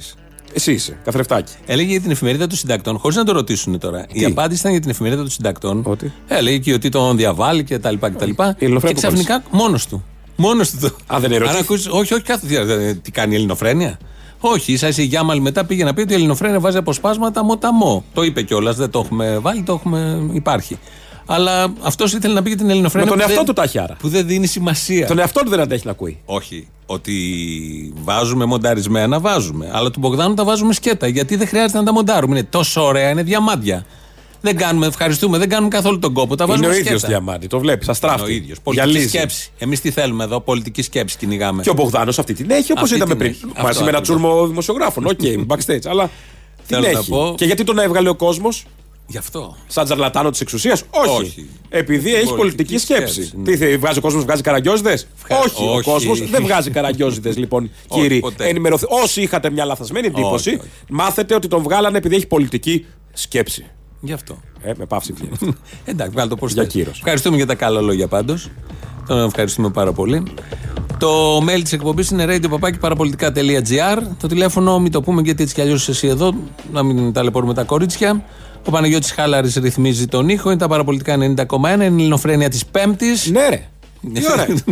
Εσύ είσαι, καθρεφτάκι. Έλεγε για την εφημερίδα των συντακτών, χωρίς να το ρωτήσουν τώρα. Η απάντηση ήταν για την εφημερίδα των συντακτών. Ότι; Έλεγε και ότι τον διαβάλλει και τα λοιπά και τα λοιπά. Και Ελληνοφρένεια που ξαφνικά μόνος του. Μόνος του το. Α, δεν ερωτήθηκε. Αν ακούσεις- όχι, όχι, κάθε τι, τι κάνει η Ελληνοφρένεια; Όχι, ίσα ίσα η Γιάμαλ μετά πήγε να πει ότι η Ελληνοφρένεια βάζει αποσπάσματα μοταμό. Το είπε κιόλας, δεν το έχουμε βάλει, το έχουμε. υπάρχει. Αλλά αυτός ήθελε να πει για την Ελληνοφρένεια. Με τον που εαυτό δεν- του τα έχει άρα. Που δεν δίνει σημασία. Τον εαυτό του δεν αντέχει να ακούει. Όχι. Ότι βάζουμε μονταρισμένα, βάζουμε. Αλλά του Μπογδάνου τα βάζουμε σκέτα. Γιατί δεν χρειάζεται να τα μοντάρουμε. Είναι τόσο ωραία, είναι διαμάντια. Δεν κάνουμε, ευχαριστούμε, δεν κάνουμε καθόλου τον κόπο. Τα Είναι βάζουμε ο σκέτα. ίδιο διαμάντι. Το βλέπει, Είναι αστράφτει. ο ίδιος. Πολιτική Γυαλίζει. σκέψη. Εμείς τι θέλουμε εδώ, πολιτική σκέψη κυνηγάμε. Και ο Μπογδάνος αυτή την έχει όπως Αυτή είδαμε την πριν. έχει. Μαζί Αυτό με ένα ακριβώς. τσούρμο δημοσιογράφων. Οκ, *laughs* backstage. Αλλά την Θέλω να έχει. πω- Και γιατί τον έβγαλε ο κόσμος; Γι' αυτό. σαν τζαρλατάνο της εξουσίας; Όχι. Όχι. Επειδή έχει Πολιτική πολιτική σκέψη. σκέψη, ναι. Τι θε, βγάζει ο κόσμος, βγάζει καραγκιόζηδες; Όχι. Ο όχι. κόσμος δεν βγάζει καραγκιόζηδες, λοιπόν, *laughs* Όχι, κύριοι. ποτέ. Ενημερωθεί. Όσοι είχατε μια λαθασμένη εντύπωση, Όχι, όχι. μάθετε ότι τον βγάλανε επειδή έχει πολιτική σκέψη. Γι' αυτό. Ε, με παύση βγαίνει. *laughs* Εντάξει, βγάλω το πώς Για κύρος. Ευχαριστούμε για τα καλά λόγια πάντως. Τον ευχαριστούμε πάρα πολύ. Το mail της εκπομπής είναι radio.parapolitica.gr. Το τηλέφωνο, μην το πούμε γιατί έτσι κι αλλιώς εσύ εδώ, να μην ταλαιπωρούμε τα κορίτσια. Ο Παναγιώτης Χάλαρης ρυθμίζει τον ήχο. Είναι τα παραπολιτικά 90,1. Είναι η ελληνοφρένεια της Πέμπτης. Ναι, ρε. *laughs* Τι ώρα είναι.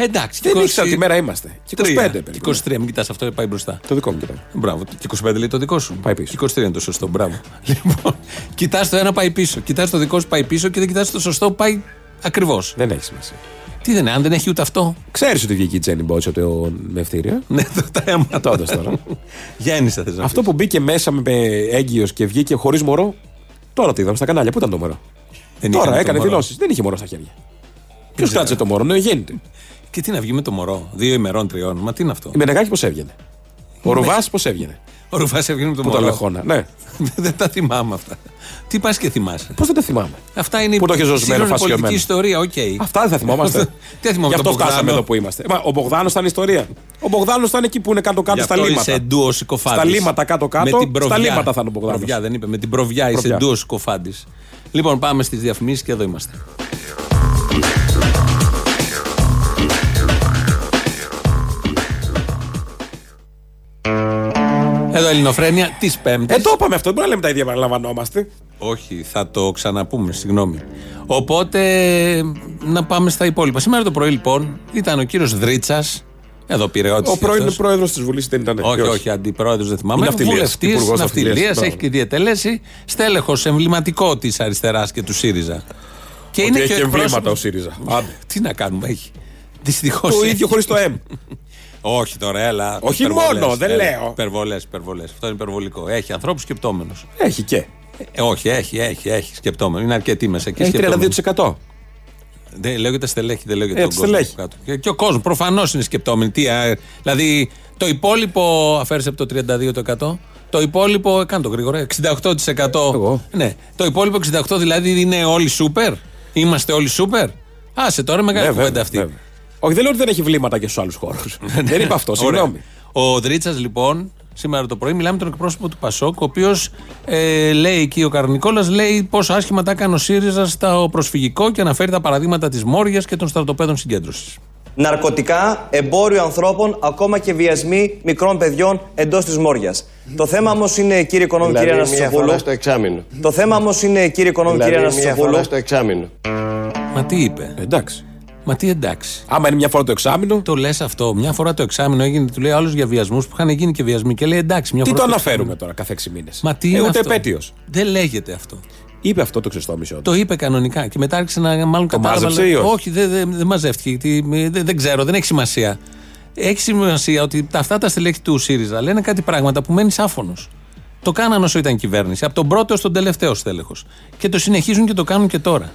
Εντάξει, Δεν 20 ήξερα τι μέρα είμαστε. Και 25 τρία. περίπου. Και 23, μην κοιτάς αυτό, πάει μπροστά. Το δικό μου κοιτάω. Μπράβο. Και 25 λέει το δικό σου. Πάει πίσω. Και 23 είναι το σωστό. Μπράβο. *laughs* λοιπόν, κοιτάς το ένα πάει πίσω. Κοιτάς το δικό σου πάει πίσω και δεν κοιτάς το σωστό πάει ακριβώς. Δεν έχει σημασία. Τι δεν είναι, αν δεν έχει ούτε αυτό. Ξέρεις ότι βγήκε η Τζέννη Μπότσο το με ευτήρια. *laughs* Ναι, το τα αίματα. Τότε τώρα. *laughs* Γέννησα θες να Αυτό που μπήκε μέσα με έγκυος και βγήκε χωρίς μωρό. Τώρα το είδαμε στα κανάλια. Πού ήταν το μωρό; Δεν Τώρα είχαμε το έκανε μωρό. δηλώσεις. Δεν είχε μωρό στα χέρια. Ποιος κράτησε το μωρό, ναι, γέννηται. Και τι να βγει με το μωρό; Δύο ημερών, τριών. Μα τι είναι αυτό; Η Μενεγάκη πώς έβγαινε; Ο Ρουβάς πώς έβγαινε; Ο Ρουβάς έβγαινε με το Που το μωρό. λεχόνα. Ναι. *laughs* δεν τα θυμάμαι αυτά. Τι πας και θυμάσαι; Πώς δεν τα θυμάμαι; Αυτά είναι Πού το έχεις η ζωσμένο, σύγχρονη πολιτική φασιωμένο. ιστορία, οκ. Αυτά δεν θα θυμόμαστε. *laughs* Τι θα θυμόμαστε. Γι' αυτό τον φτάσαμε Μπογδάνο. εδώ που είμαστε. Μα, ο Μπογδάνος ήταν ιστορία. Ο Μπογδάνος ήταν εκεί που είναι κάτω-κάτω Γι' στα αυτό λίμματα. Είσαι ντουο συκοφάντης. Στα λίμματα κάτω-κάτω, στα λίμματα θα είναι ο Μπογδάνος. Προβιά δεν είπε. Με την προβιά είσαι Προβιά. ντουο συκοφάντης. Λοιπόν, πάμε στις διαφημίσεις και εδώ είμαστε. Εδώ Ελληνοφρένια της Πέμπτης. Ε, το είπαμε αυτό. Δεν μπορούμε να λέμε τα ίδια, επαναλαμβανόμαστε. Όχι, θα το ξαναπούμε, συγγνώμη. Οπότε να πάμε στα υπόλοιπα. Σήμερα το πρωί λοιπόν ήταν ο κύριος Δρίτσας. Εδώ πήρε Ο πρώην πρόεδρος της Βουλής δεν ήταν. όχι, όχι, αντιπρόεδρος δεν θυμάμαι. Είναι ναυτιλίας, Βουλευτής υπουργός ναυτιλίας, ναυτιλίας. έχει και διατελέσει στέλεχος εμβληματικό της αριστεράς και του ΣΥΡΙΖΑ. Και Ότι έχει και εκπρόσωπος- εμβλήματα ο ΣΥΡΙΖΑ. Άντε. Τι να κάνουμε, έχει. Δυστυχώς. Το ίδιο χωρίς το *laughs* M. Όχι τώρα, έλα. Όχι υπερβολές, μόνο, δεν έλα, λέω. Υπερβολές, υπερβολές. Αυτό είναι υπερβολικό. Έχει ανθρώπους σκεπτόμενους. Έχει και. Ε, όχι, έχει, έχει, έχει σκεπτόμενο. Είναι αρκετοί μέσα εκεί. Έχει σκεπτόμενοι. 32%. Δεν λέω για τα στελέχη, δεν λέω για Ε, τον τα κόσμο. στελέχη. κάτω. Και, και ο κόσμος προφανώς είναι σκεπτόμενοι. Τι, α, δηλαδή το υπόλοιπο αφαίρεσε από το 32%. Το υπόλοιπο, κάνω το γρήγορα, 68%. Εγώ. Ναι. Το υπόλοιπο 68% δηλαδή είναι όλοι σούπερ; Είμαστε όλοι σούπερ; Άσε τώρα μεγάλη Ναι, κουβέντα βέβαια, αυτή. βέβαια. Όχι, δεν λέω ότι δεν έχει βλήματα και στους άλλους χώρους. δεν είπα αυτό, Ωραία. συγγνώμη. Ο Δρίτσας, λοιπόν, σήμερα το πρωί μιλάμε με τον εκπρόσωπο του Πασόκ, ο οποίος ε, λέει εκεί, ο Καρνικόλας λέει πόσο άσχημα τα έκανε ο ΣΥΡΙΖΑ στο προσφυγικό και αναφέρει τα παραδείγματα της Μόριας και των στρατοπέδων συγκέντρωσης. Ναρκωτικά, εμπόριο ανθρώπων, ακόμα και βιασμοί μικρών παιδιών εντός της Μόριας. Το θέμα όμως είναι, κύριε Οικονόμη, Δηλαδή, κύριε μία Αναστασοπούλου. φορά στο εξάμεινο. Το θέμα όμως είναι, κύριε Οικονόμη, κύριε Δηλαδή, μία Αναστασοπούλου. φορά στο εξάμεινο. Μα τι είπε; Εντάξει. Μα τι εντάξει. Άμα είναι μια φορά το εξάμεινο. Το λες αυτό. Μια φορά το εξάμεινο έγινε, του λέει άλλους για βιασμούς που είχαν γίνει και βιασμοί. Και λέει εντάξει, μια Τι φορά. το εξάμηνο. αναφέρουμε τώρα κάθε 6 μήνες; Μα τι ε, είναι ούτε αυτό; επέτειος. Δεν λέγεται αυτό. Είπε αυτό το ξεστόμισο. Το είπε κανονικά και μετά άρχισε να μάλλον Το κατάλαβα, μάζεψε λέει, ή όχι; όχι, δεν δεν- δεν μαζεύτηκε. γιατί, ε, δεν, δεν ξέρω, δεν έχει σημασία. Έχει σημασία ότι τα, αυτά τα στελέχη του ΣΥΡΙΖΑ λένε κάτι πράγματα που μένει άφωνος. Το κάναν όσο ήταν κυβέρνηση, από τον πρώτο στον τελευταίο στέλεχος. Και το συνεχίζουν και το κάνουν και τώρα.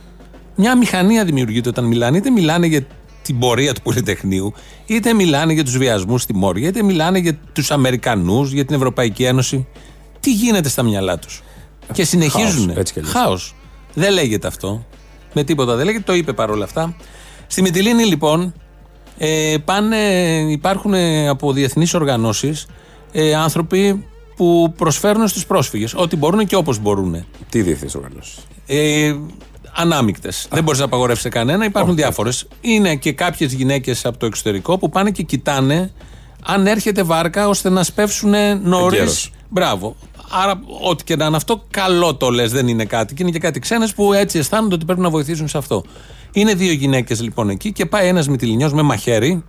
Μια μηχανία δημιουργείται όταν μιλάνε, είτε μιλάνε για την πορεία του Πολυτεχνείου, είτε μιλάνε για τους βιασμούς στη Μόρια, είτε μιλάνε για τους Αμερικανούς, για την Ευρωπαϊκή Ένωση. Τι γίνεται στα μυαλά τους; Και συνεχίζουν. Χάος, έτσι κι αλλιώς. Χάος. Δεν λέγεται αυτό. Με τίποτα δεν λέγεται, το είπε παρόλα αυτά. Στη Μυτιλίνη λοιπόν ε, πάνε, υπάρχουν ε, από διεθνείς οργανώσεις ε, άνθρωποι που προσφέρουν στους πρόσφυγες ό,τι μπορούν και όπως μπορούν. Τι διεθνείς οργανώσεις; Ε, Ανάμεικτες. Δεν μπορείς να απαγορεύσεις κανένα. Υπάρχουν διάφορες. Είναι και κάποιες γυναίκες από το εξωτερικό που πάνε και κοιτάνε αν έρχεται βάρκα ώστε να σπεύσουν νωρίς. Εγκαίρως. Μπράβο. Άρα, ό,τι και να είναι αυτό, καλό το λες, δεν είναι κάτι. Και είναι και κάτι ξένες που έτσι αισθάνονται ότι πρέπει να βοηθήσουν σε αυτό. Είναι δύο γυναίκες λοιπόν εκεί και πάει ένας μυτιλινιός με μαχαίρι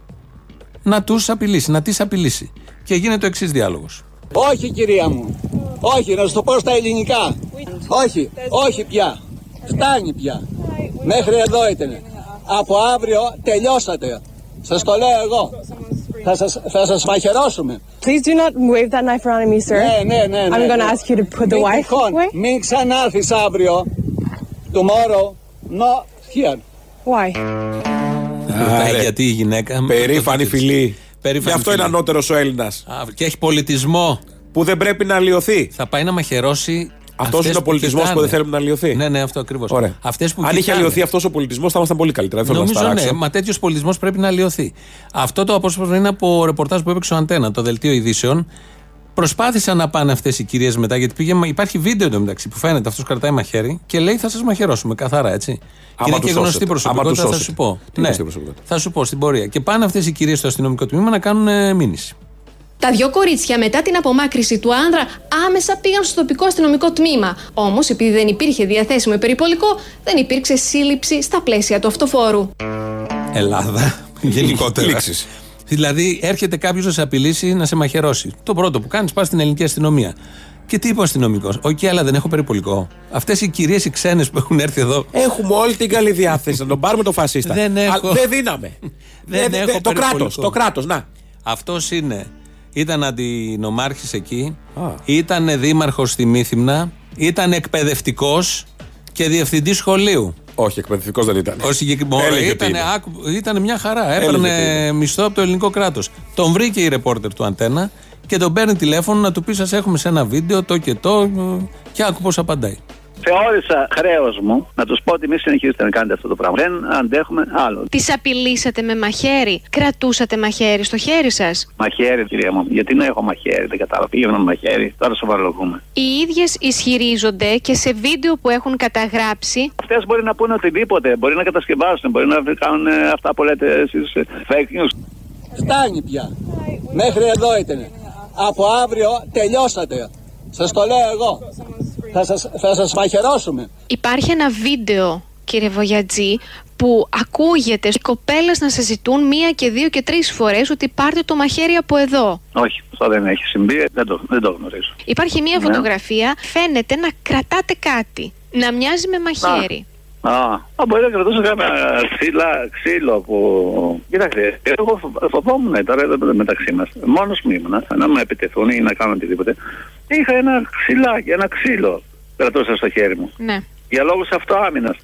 να τους απειλήσει, να τις απειλήσει. Και γίνεται ο εξής διάλογος. Όχι κυρία μου. Όχι, να σου το πω στα ελληνικά. Όχι, όχι πια. Φτάνει πια. Μέχρι εδώ ήταν. Από αύριο τελειώσατε. Σας το λέω εγώ. Θα σας, θα σας μαχαιρώσουμε. Please do not wave that knife around at me, sir. Ναι, ναι, ναι. ναι, I'm going to ναι. ask you to put the Μην wife τυχόν, away. Μην ξανάρθεις αύριο. Tomorrow, not here. Why? Ρωτάει γιατί η γυναίκα. Περήφανη φιλή. Περήφανη Γι' αυτό είναι φιλή. ανώτερος ο Έλληνας. Α, Και έχει πολιτισμό. Που δεν πρέπει να αλλοιωθεί. Θα πάει να μαχαιρώσει. Αυτός αυτές είναι ο πολιτισμός που κοιτάνε. δεν θέλουμε να αλλοιωθεί. Ναι, ναι, αυτό ακριβώς. Ωραία. Αυτές που Αν είχε κοιτάνε. αλλοιωθεί αυτός ο πολιτισμός, θα ήμασταν πολύ καλύτερα. Δεν θέλω να Νομίζω ναι, σταράξω. μα τέτοιος πολιτισμός πρέπει να αλλοιωθεί. Αυτό το απόσπασμα είναι από ρεπορτάζ που έπαιξε ο Αντένα, το δελτίο ειδήσεων. Προσπάθησαν να πάνε αυτές οι κυρίες μετά, γιατί πήγε, υπάρχει βίντεο εντωμεταξύ που φαίνεται αυτός κρατάει μαχαίρι και λέει θα σας μαχαιρώσουμε καθαρά, έτσι. Άμα είναι τους και γνωστή σώσετε. προσωπικότητα, Άμα θα τους σου σώσετε. πω. Τι Ναι, γνωστή προσωπικότητα; θα σου πω στην πορεία. Και πάνε αυτές οι κυρίες στο αστυνομικό τμήμα να κάνουν ε, μήνυση. Τα δυο κορίτσια μετά την απομάκρυση του άνδρα άμεσα πήγαν στο τοπικό αστυνομικό τμήμα. Όμως, επειδή δεν υπήρχε διαθέσιμο περιπολικό, δεν υπήρξε σύλληψη στα πλαίσια του αυτοφόρου. Ελλάδα. *laughs* Γενικότερα. Λήξεις. Δηλαδή, έρχεται κάποιος να σε απειλήσει να σε μαχαιρώσει. Το πρώτο που κάνεις, πας στην ελληνική αστυνομία. Και τι είπε ο αστυνομικός; Οκ, αλλά δεν έχω περιπολικό. Αυτές οι κυρίες οι ξένες που έχουν έρθει εδώ. Έχουμε όλη την καλή διάθεση να τον πάρουμε το φασίστα. Δεν έχω. Α, δεν δίναμε. Δεν Δεν- έχω δεν- το περιπολικό. κράτο. Το κράτος, να. Αυτός είναι. Ήταν αντινομάρχης εκεί. Ήταν δήμαρχος στη Μήθυμνα. Ήταν εκπαιδευτικός και διευθυντής σχολείου. Όχι, εκπαιδευτικός δεν ήταν. Ο συγκεκριμένο Έλεγε τι ήταν, είναι. άκου- ήταν μια χαρά. Έλεγε τι Έπαιρνε είναι. μισθό από το ελληνικό κράτος. Τον βρήκε η ρεπόρτερ του Αντένα και τον παίρνει τηλέφωνο να του πει: Σας έχουμε σε ένα βίντεο το και το. ε, Και άκου πώς απαντάει. Θεώρησα χρέος μου να τους πω ότι μη συνεχίσετε να κάνετε αυτό το πράγμα. Δεν αντέχουμε άλλο. Τις απειλήσατε με μαχαίρι, κρατούσατε μαχαίρι στο χέρι σας. Μαχαίρι, κυρία μου. Γιατί να έχω μαχαίρι, δεν κατάλαβα. Πήγαινα με μαχαίρι, τώρα σοβαρολογούμε. Οι ίδιες ισχυρίζονται και σε βίντεο που έχουν καταγράψει Αυτές μπορεί να πούνε οτιδήποτε, μπορεί να κατασκευάσουν, μπορεί να κάνουν ε, αυτά που λέτε εσείς fake news. Φτάνει πια. Μέχρι εδώ ήταν. Από αύριο τελειώσατε. Σας το λέω εγώ. Θα σας, θα σας μαχαιρώσουμε. Υπάρχει ένα βίντεο, κύριε Βογιατζή, που ακούγεται οι κοπέλες να σας ζητούν μία και δύο και τρεις φορές ότι πάρτε το μαχαίρι από εδώ. Όχι, αυτό δεν έχει συμβεί, δεν το, δεν το γνωρίζω. Υπάρχει μία Ναι. φωτογραφία, φαίνεται να κρατάτε κάτι, να μοιάζει με μαχαίρι. Α, α, μπορεί να κρατούσε κάνα ξύλα, ξύλο που. Κοιτάξτε, εγώ φο- φοβόμουν τώρα εδώ μεταξύ μας. Μόνος μου ήμουνα, να με επιτεθούν ή να κάνουν οτιδήποτε. Είχα ένα ξυλάκι, ένα ξύλο κρατούσα στο χέρι μου. Ναι. Για λόγους αυτοάμυνας.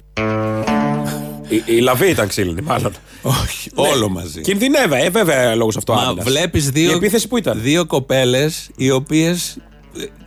Η, η λαβή ήταν ξύλινη, μάλλον. Όχι, όλο μαζί. Κινδυνεύε, ε, βέβαια, λόγω αυτό. Μα βλέπεις δύο, Η επίθεση που ήταν; δύο κοπέλες οι οποίες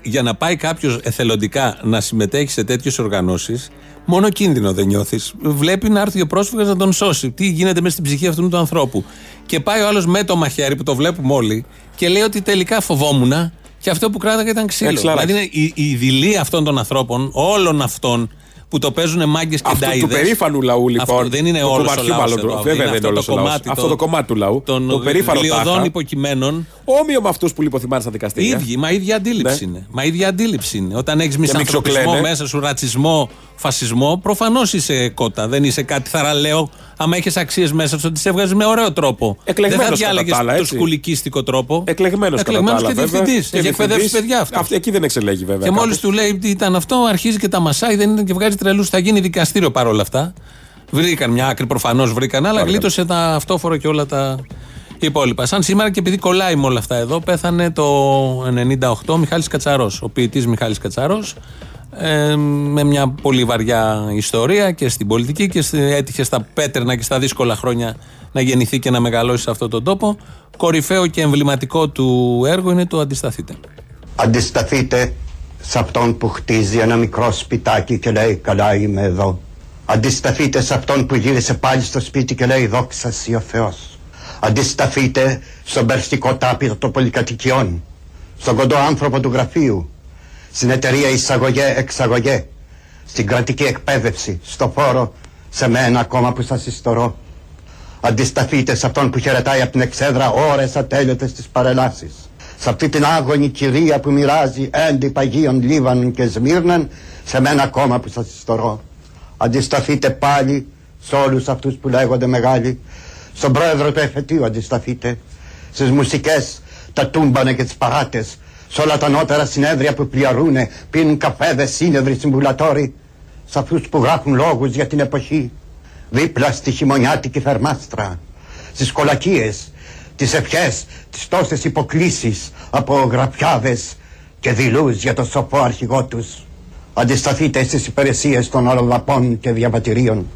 για να πάει κάποιος εθελοντικά να συμμετέχει σε τέτοιες οργανώσεις, μόνο κίνδυνο δεν νιώθεις. Βλέπει να έρθει ο πρόσφυγας να τον σώσει. Τι γίνεται μέσα στην ψυχή αυτού του ανθρώπου. Και πάει ο άλλος με το μαχαίρι που το βλέπουμε όλοι και λέει ότι τελικά φοβόμουν και αυτό που κράταγα ήταν ξύλο. Έχει λαράξει. Δηλαδή είναι η, η δειλή αυτών των ανθρώπων, όλων αυτών που το παίζουν μάγκες και Αυτού του νταΐδες. περήφανου λαού, λοιπόν. Αυτό δεν είναι του όλος ο κομμάτιου, λαός μάλλον, εδώ. του- Αυτό Βέβαια είναι δεν είναι αυτό όλος το ο λαός. κομμάτι, Αυτό το κομμάτι του λαού. των Το περήφανο γλιωδών τάχα. υποκειμένων. Όμοιο με αυτούς που λιποθυμάνε στα δικαστήρια. Ίδιοι, μα ίδια αντίληψη είναι. Μα ίδια αντίληψη είναι. Όταν έχεις μισανθρωπισμό μιξοκλαίνε. μέσα σου, ρατσισμό, φασισμό, προφανώς είσαι κότα. Δεν είσαι κάτι θαραλέο. Άμα έχεις αξίες μέσα σου, τις έβγαζες με ωραίο τρόπο. Εκλεγμένος δεν θα κατά διάλεγες τα άλλα, το έτσι. σκουλικίστικο τρόπο. Εκλεγμένος κατά τα Εκλεγμένος άλλα, και βέβαια. διευθυντής. Και Έχει εκπαιδεύσεις διευθυντής. παιδιά αυτό. Αυτή- Εκεί δεν εξελέγει, βέβαια. Και μόλις κάπως. του λέει τι ήταν αυτό, αρχίζει και τα μασάει, δεν ήταν και βγάζει τρελούς. Θα γίνει δικαστήριο παρόλα αυτά. Βρήκαν μια άκρη, προφανώς βρήκαν, αλλά γλίτωσε τα αυτόφορο και όλα τα υπόλοιπα. Σαν σήμερα και επειδή κολλάει με όλα αυτά εδώ, πέθανε το 98 ο Μιχάλης Κατσαρός, ο ποιητής Μιχάλης Κατσαρός, ε, με μια πολύ βαριά ιστορία και στην πολιτική και στη- έτυχε στα πέτρενα και στα δύσκολα χρόνια να γεννηθεί και να μεγαλώσει σε αυτόν τον τόπο. Κορυφαίο και εμβληματικό του έργο είναι το Αντισταθείτε. Αντισταθείτε σε αυτόν που χτίζει ένα μικρό σπιτάκι και λέει καλά είμαι εδώ. Αντισταθείτε σε αυτόν που γύρισε πάλι στο σπίτι και λέει δόξα σοι ο Θεός. Αντισταθείτε στον περστικό τάπηρο των πολυκατοικιών, στον κοντό άνθρωπο του γραφείου, στην εταιρεία εισαγωγέ-εξαγωγέ, στην κρατική εκπαίδευση, στο φόρο, σε μένα ακόμα που σας ιστορώ. Αντισταθείτε σε αυτόν που χαιρετάει από την εξέδρα ώρες ατέλειωτες στις παρελάσεις. Σε αυτή την άγωνη κυρία που μοιράζει έντυπα Αγίων Λίβανων και Σμύρναν, σε μένα ακόμα που σας ιστορώ. Αντισταθείτε πάλι σε όλους αυτούς που λέγονται μεγάλοι. Στον πρόεδρο του εφετείου αντισταθείτε. Στις μουσικές, τα τούμπανα και τις παράτες. Σε όλα τα νότερα συνέδρια που πλιαρούνε, πίνουν καφέδες, σύνευροι, συμβουλατόροι. Σε αυτούς που γράφουν λόγους για την εποχή. Δίπλα στη χειμωνιάτικη θερμάστρα. Στις κολακίες, τις ευχές, τις τόσες υποκλήσεις από γραπιάδες και δηλούς για το σοφό αρχηγό τους. Αντισταθείτε στις υπηρεσίες των οροδαπών και διαβατηρίων,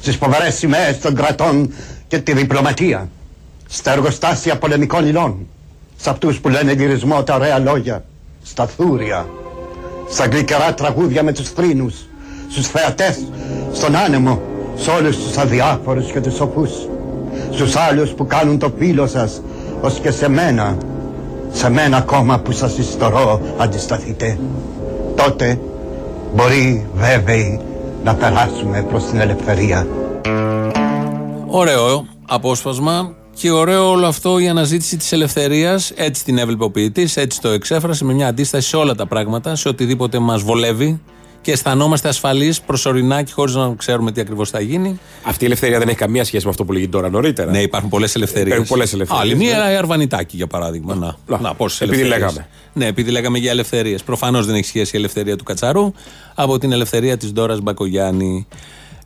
στις φοβερές σημαίες των κρατών και τη διπλωματία, στα εργοστάσια πολεμικών υλών, σε αυτούς που λένε γυρισμό τα ωραία λόγια, στα θούρια, στα γλυκερά τραγούδια με τους θρήνους, στους θεατές, στον άνεμο, σε όλους τους αδιάφορους και τους σοφούς, στους άλλους που κάνουν το πύλο σας, ως και σε μένα, σε μένα ακόμα που σας ιστορώ αντισταθείτε. Τότε μπορεί βέβαιοι να περάσουμε προς την ελευθερία. Ωραίο απόσπασμα και ωραίο όλο αυτό η αναζήτηση της ελευθερίας. Έτσι την έβλεπε ο ποιητής, έτσι το εξέφρασε με μια αντίσταση σε όλα τα πράγματα, σε οτιδήποτε μας βολεύει και αισθανόμαστε ασφαλείς προσωρινά και χωρίς να ξέρουμε τι ακριβώς θα γίνει. Αυτή η ελευθερία δεν έχει καμία σχέση με αυτό που λέγει τώρα νωρίτερα. Ναι, υπάρχουν πολλές ελευθερίες. Υπάρχουν πολλές ελευθερίες, Άλλη μία ναι. η Αρβανιτάκη για παράδειγμα. Να, να, να πόσες επειδή ελευθερίες. λέγαμε. Ναι, επειδή λέγαμε για ελευθερίες. Προφανώς δεν έχει σχέση η ελευθερία του Κατσαρού από την ελευθερία της Ντόρας Μπακογιάννη.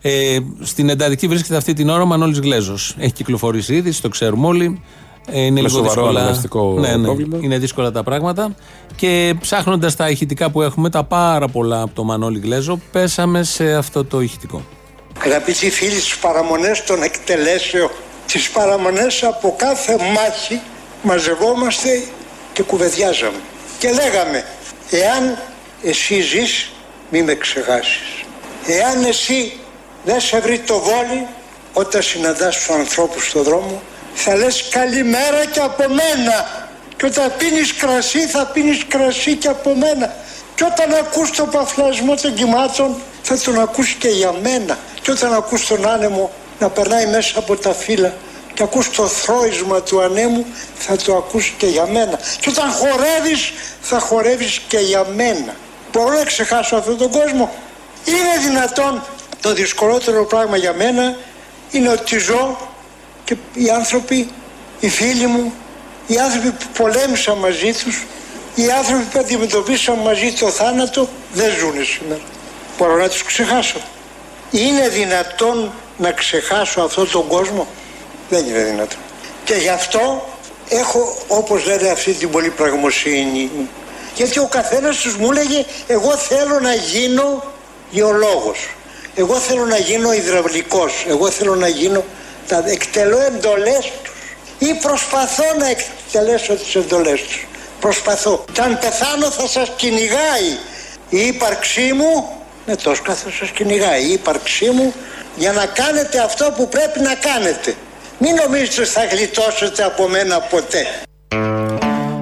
Ε, στην εντατική βρίσκεται αυτή την ώρα ο Μανώλης Γλέζος. Έχει κυκλοφορήσει ήδη, το ξέρουμε όλοι. Ε, είναι Με λίγο σοβαρό δύσκολα. αναγκαστικό ναι, ναι, πρόβλημα. είναι δύσκολα τα πράγματα. Και ψάχνοντας τα ηχητικά που έχουμε, τα πάρα πολλά από το Μανώλη Γλέζο, πέσαμε σε αυτό το ηχητικό. Αγαπητοί φίλοι, στις παραμονές των εκτελέσεων, τις παραμονές από κάθε μάχη μαζευόμαστε και κουβεντιάζαμε. Και λέγαμε, εάν εσύ ζεις, μη με ξεχάσεις. Εάν εσύ δεν σε βρει το βόλι, όταν συναντάς τους ανθρώπους στον δρόμο, θα λες καλημέρα και από μένα. Και όταν πίνεις κρασί, θα πίνεις κρασί και από μένα. Και όταν ακούς τον παφλασμό των κυμάτων, θα τον ακούς και για μένα. Και όταν ακούς τον άνεμο να περνάει μέσα από τα φύλλα και ακούς το θρόισμα του ανέμου, θα το ακούς και για μένα. Και όταν χορεύεις, θα χορεύεις και για μένα. Μπορώ να ξεχάσω αυτόν τον κόσμο; Είναι δυνατόν το δυσκολότερο πράγμα για μένα είναι ότι ζω και οι άνθρωποι, οι φίλοι μου, οι άνθρωποι που πολέμησα μαζί τους, οι άνθρωποι που αντιμετωπίσαν μαζί το θάνατο δεν ζουν σήμερα. Μπορώ να τους ξεχάσω. Είναι δυνατόν να ξεχάσω αυτόν τον κόσμο; Δεν είναι δυνατόν. Και γι' αυτό έχω όπως λένε αυτή την πολύ πραγμοσύνη. Γιατί ο καθένας τους μου έλεγε εγώ θέλω να γίνω γεωλόγος. Εγώ θέλω να γίνω υδραυλικός. Εγώ θέλω να γίνω τα εκτελώ εντολές τους. Ή προσπαθώ να εκτελέσω τις εντολές τους. Προσπαθώ. Και αν πεθάνω θα σας κυνηγάει η ύπαρξή μου με τόσο θα σας κυνηγάει η ύπαρξή μου για να κάνετε αυτό που πρέπει να κάνετε. Μην νομίζετε ότι θα γλιτώσετε από μένα ποτέ.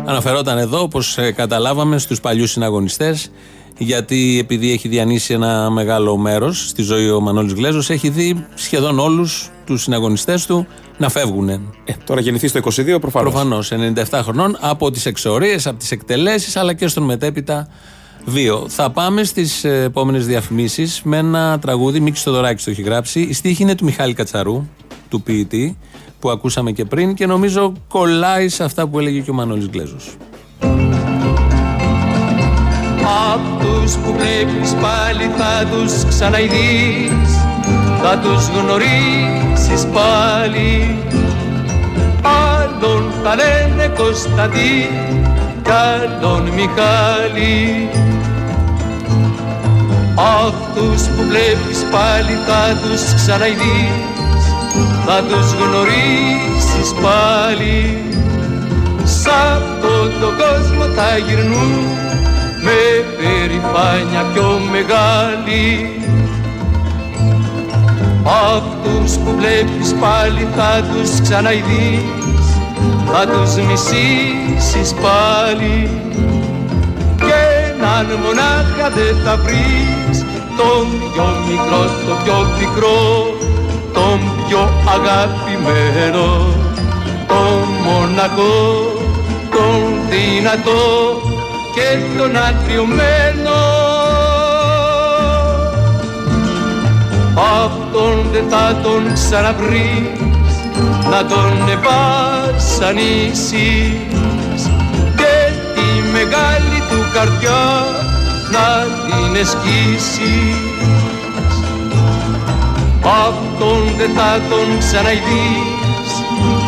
Αναφερόταν εδώ, όπως καταλάβαμε, στους παλιούς συναγωνιστές, γιατί επειδή έχει διανύσει ένα μεγάλο μέρος στη ζωή ο Μανώλης Γλέζος, έχει δει σχεδόν όλους τους συναγωνιστές του να φεύγουν. Ε, τώρα γεννηθεί στο 22 προφανώς. Προφανώς, 97 χρονών, από τις εξορίες, από τις εκτελέσεις, αλλά και στον μετέπειτα βίο. Θα πάμε στις επόμενες διαφημίσεις με ένα τραγούδι. Μίξ Θοδωράκης το έχει γράψει. Η στίχη είναι του Μιχάλη Κατσαρού, του ποιητή, που ακούσαμε και πριν και νομίζω κολλάει σε αυτά που έλεγε και ο Μανώλης Γκλέζος. Αυτούς που βλέπεις πάλι θα τους ξαναειδείς Θα τους γνωρίσεις πάλι. Άλλον θα λένε Κωνσταντή Κι άλλον Μιχάλη. Αυτούς που βλέπεις πάλι θα τους ξαναειδείς Θα τους γνωρίσεις πάλι. Σ' αυτόν τον κόσμο θα γυρνούν με περηφάνεια πιο μεγάλη. Αυτούς που βλέπεις πάλι θα τους ξαναειδείς θα τους μισήσεις πάλι. Και έναν μονάχα δεν θα βρεις τον πιο μικρό, το πιο πικρό τον πιο αγαπημένο. Τον μοναχό, τον δυνατό και τον αγριωμένο αυτόν δεν θα τον ξαναβρεις να τον ευασανίσεις και τη μεγάλη του καρδιά να την εσκίσεις. Αυτόν δεν θα τον ξαναειδείς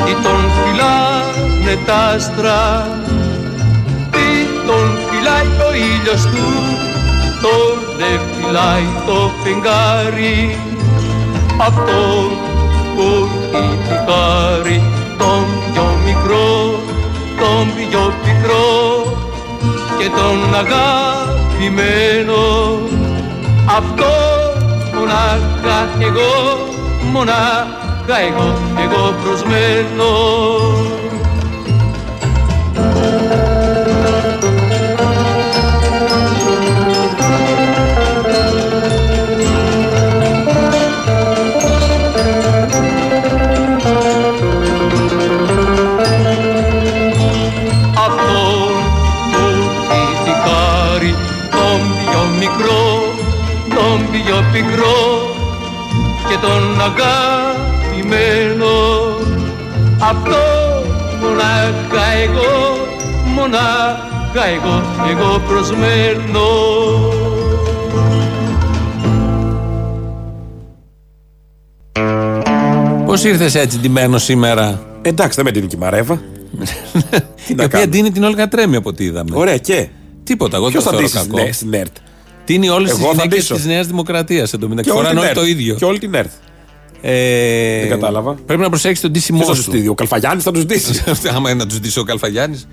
τι τον φυλάνε τα άστρα τον φυλάει ο ήλιος του, τον δεν φυλάει το φεγγάρι. Αυτό που έχει χάρη, τον πιο μικρό, τον πιο πικρό και τον αγαπημένο. Αυτό μονάχα εγώ, μονάχα εγώ, εγώ προσμένω. Αγαπημένο αυτό μονάχα εγώ, μονάχα εγώ, εγώ προσμένω Πώς ήρθες έτσι ντυμένος σήμερα; Εντάξει δεν με δίνει και η Μαρέβα *laughs* Η οποία ντύνει την Όλγα Τρέμι από ό,τι είδαμε Ωραία και; Τίποτα, εγώ δεν Ποιος το θα θεωρώ ντύσεις κακό. ναι, στην ΕΡΤ Τι είναι όλε τις Εγώ θα γυναίκες ντύσω. της Νέας Δημοκρατίας εντωμεταξύ. Και όλη Φοράνε την όλοι ΕΡΤ. το ίδιο. Και όλη την ΕΡΤ Ε, Δεν κατάλαβα. Πρέπει να προσέξεις τον ντύσιμό Ποιος θα σου. τους στείλει, ο Καλφαγιάννης θα τους ντύσει. *laughs* Άμα είναι να τους ντύσει ο Καλφαγιάννης.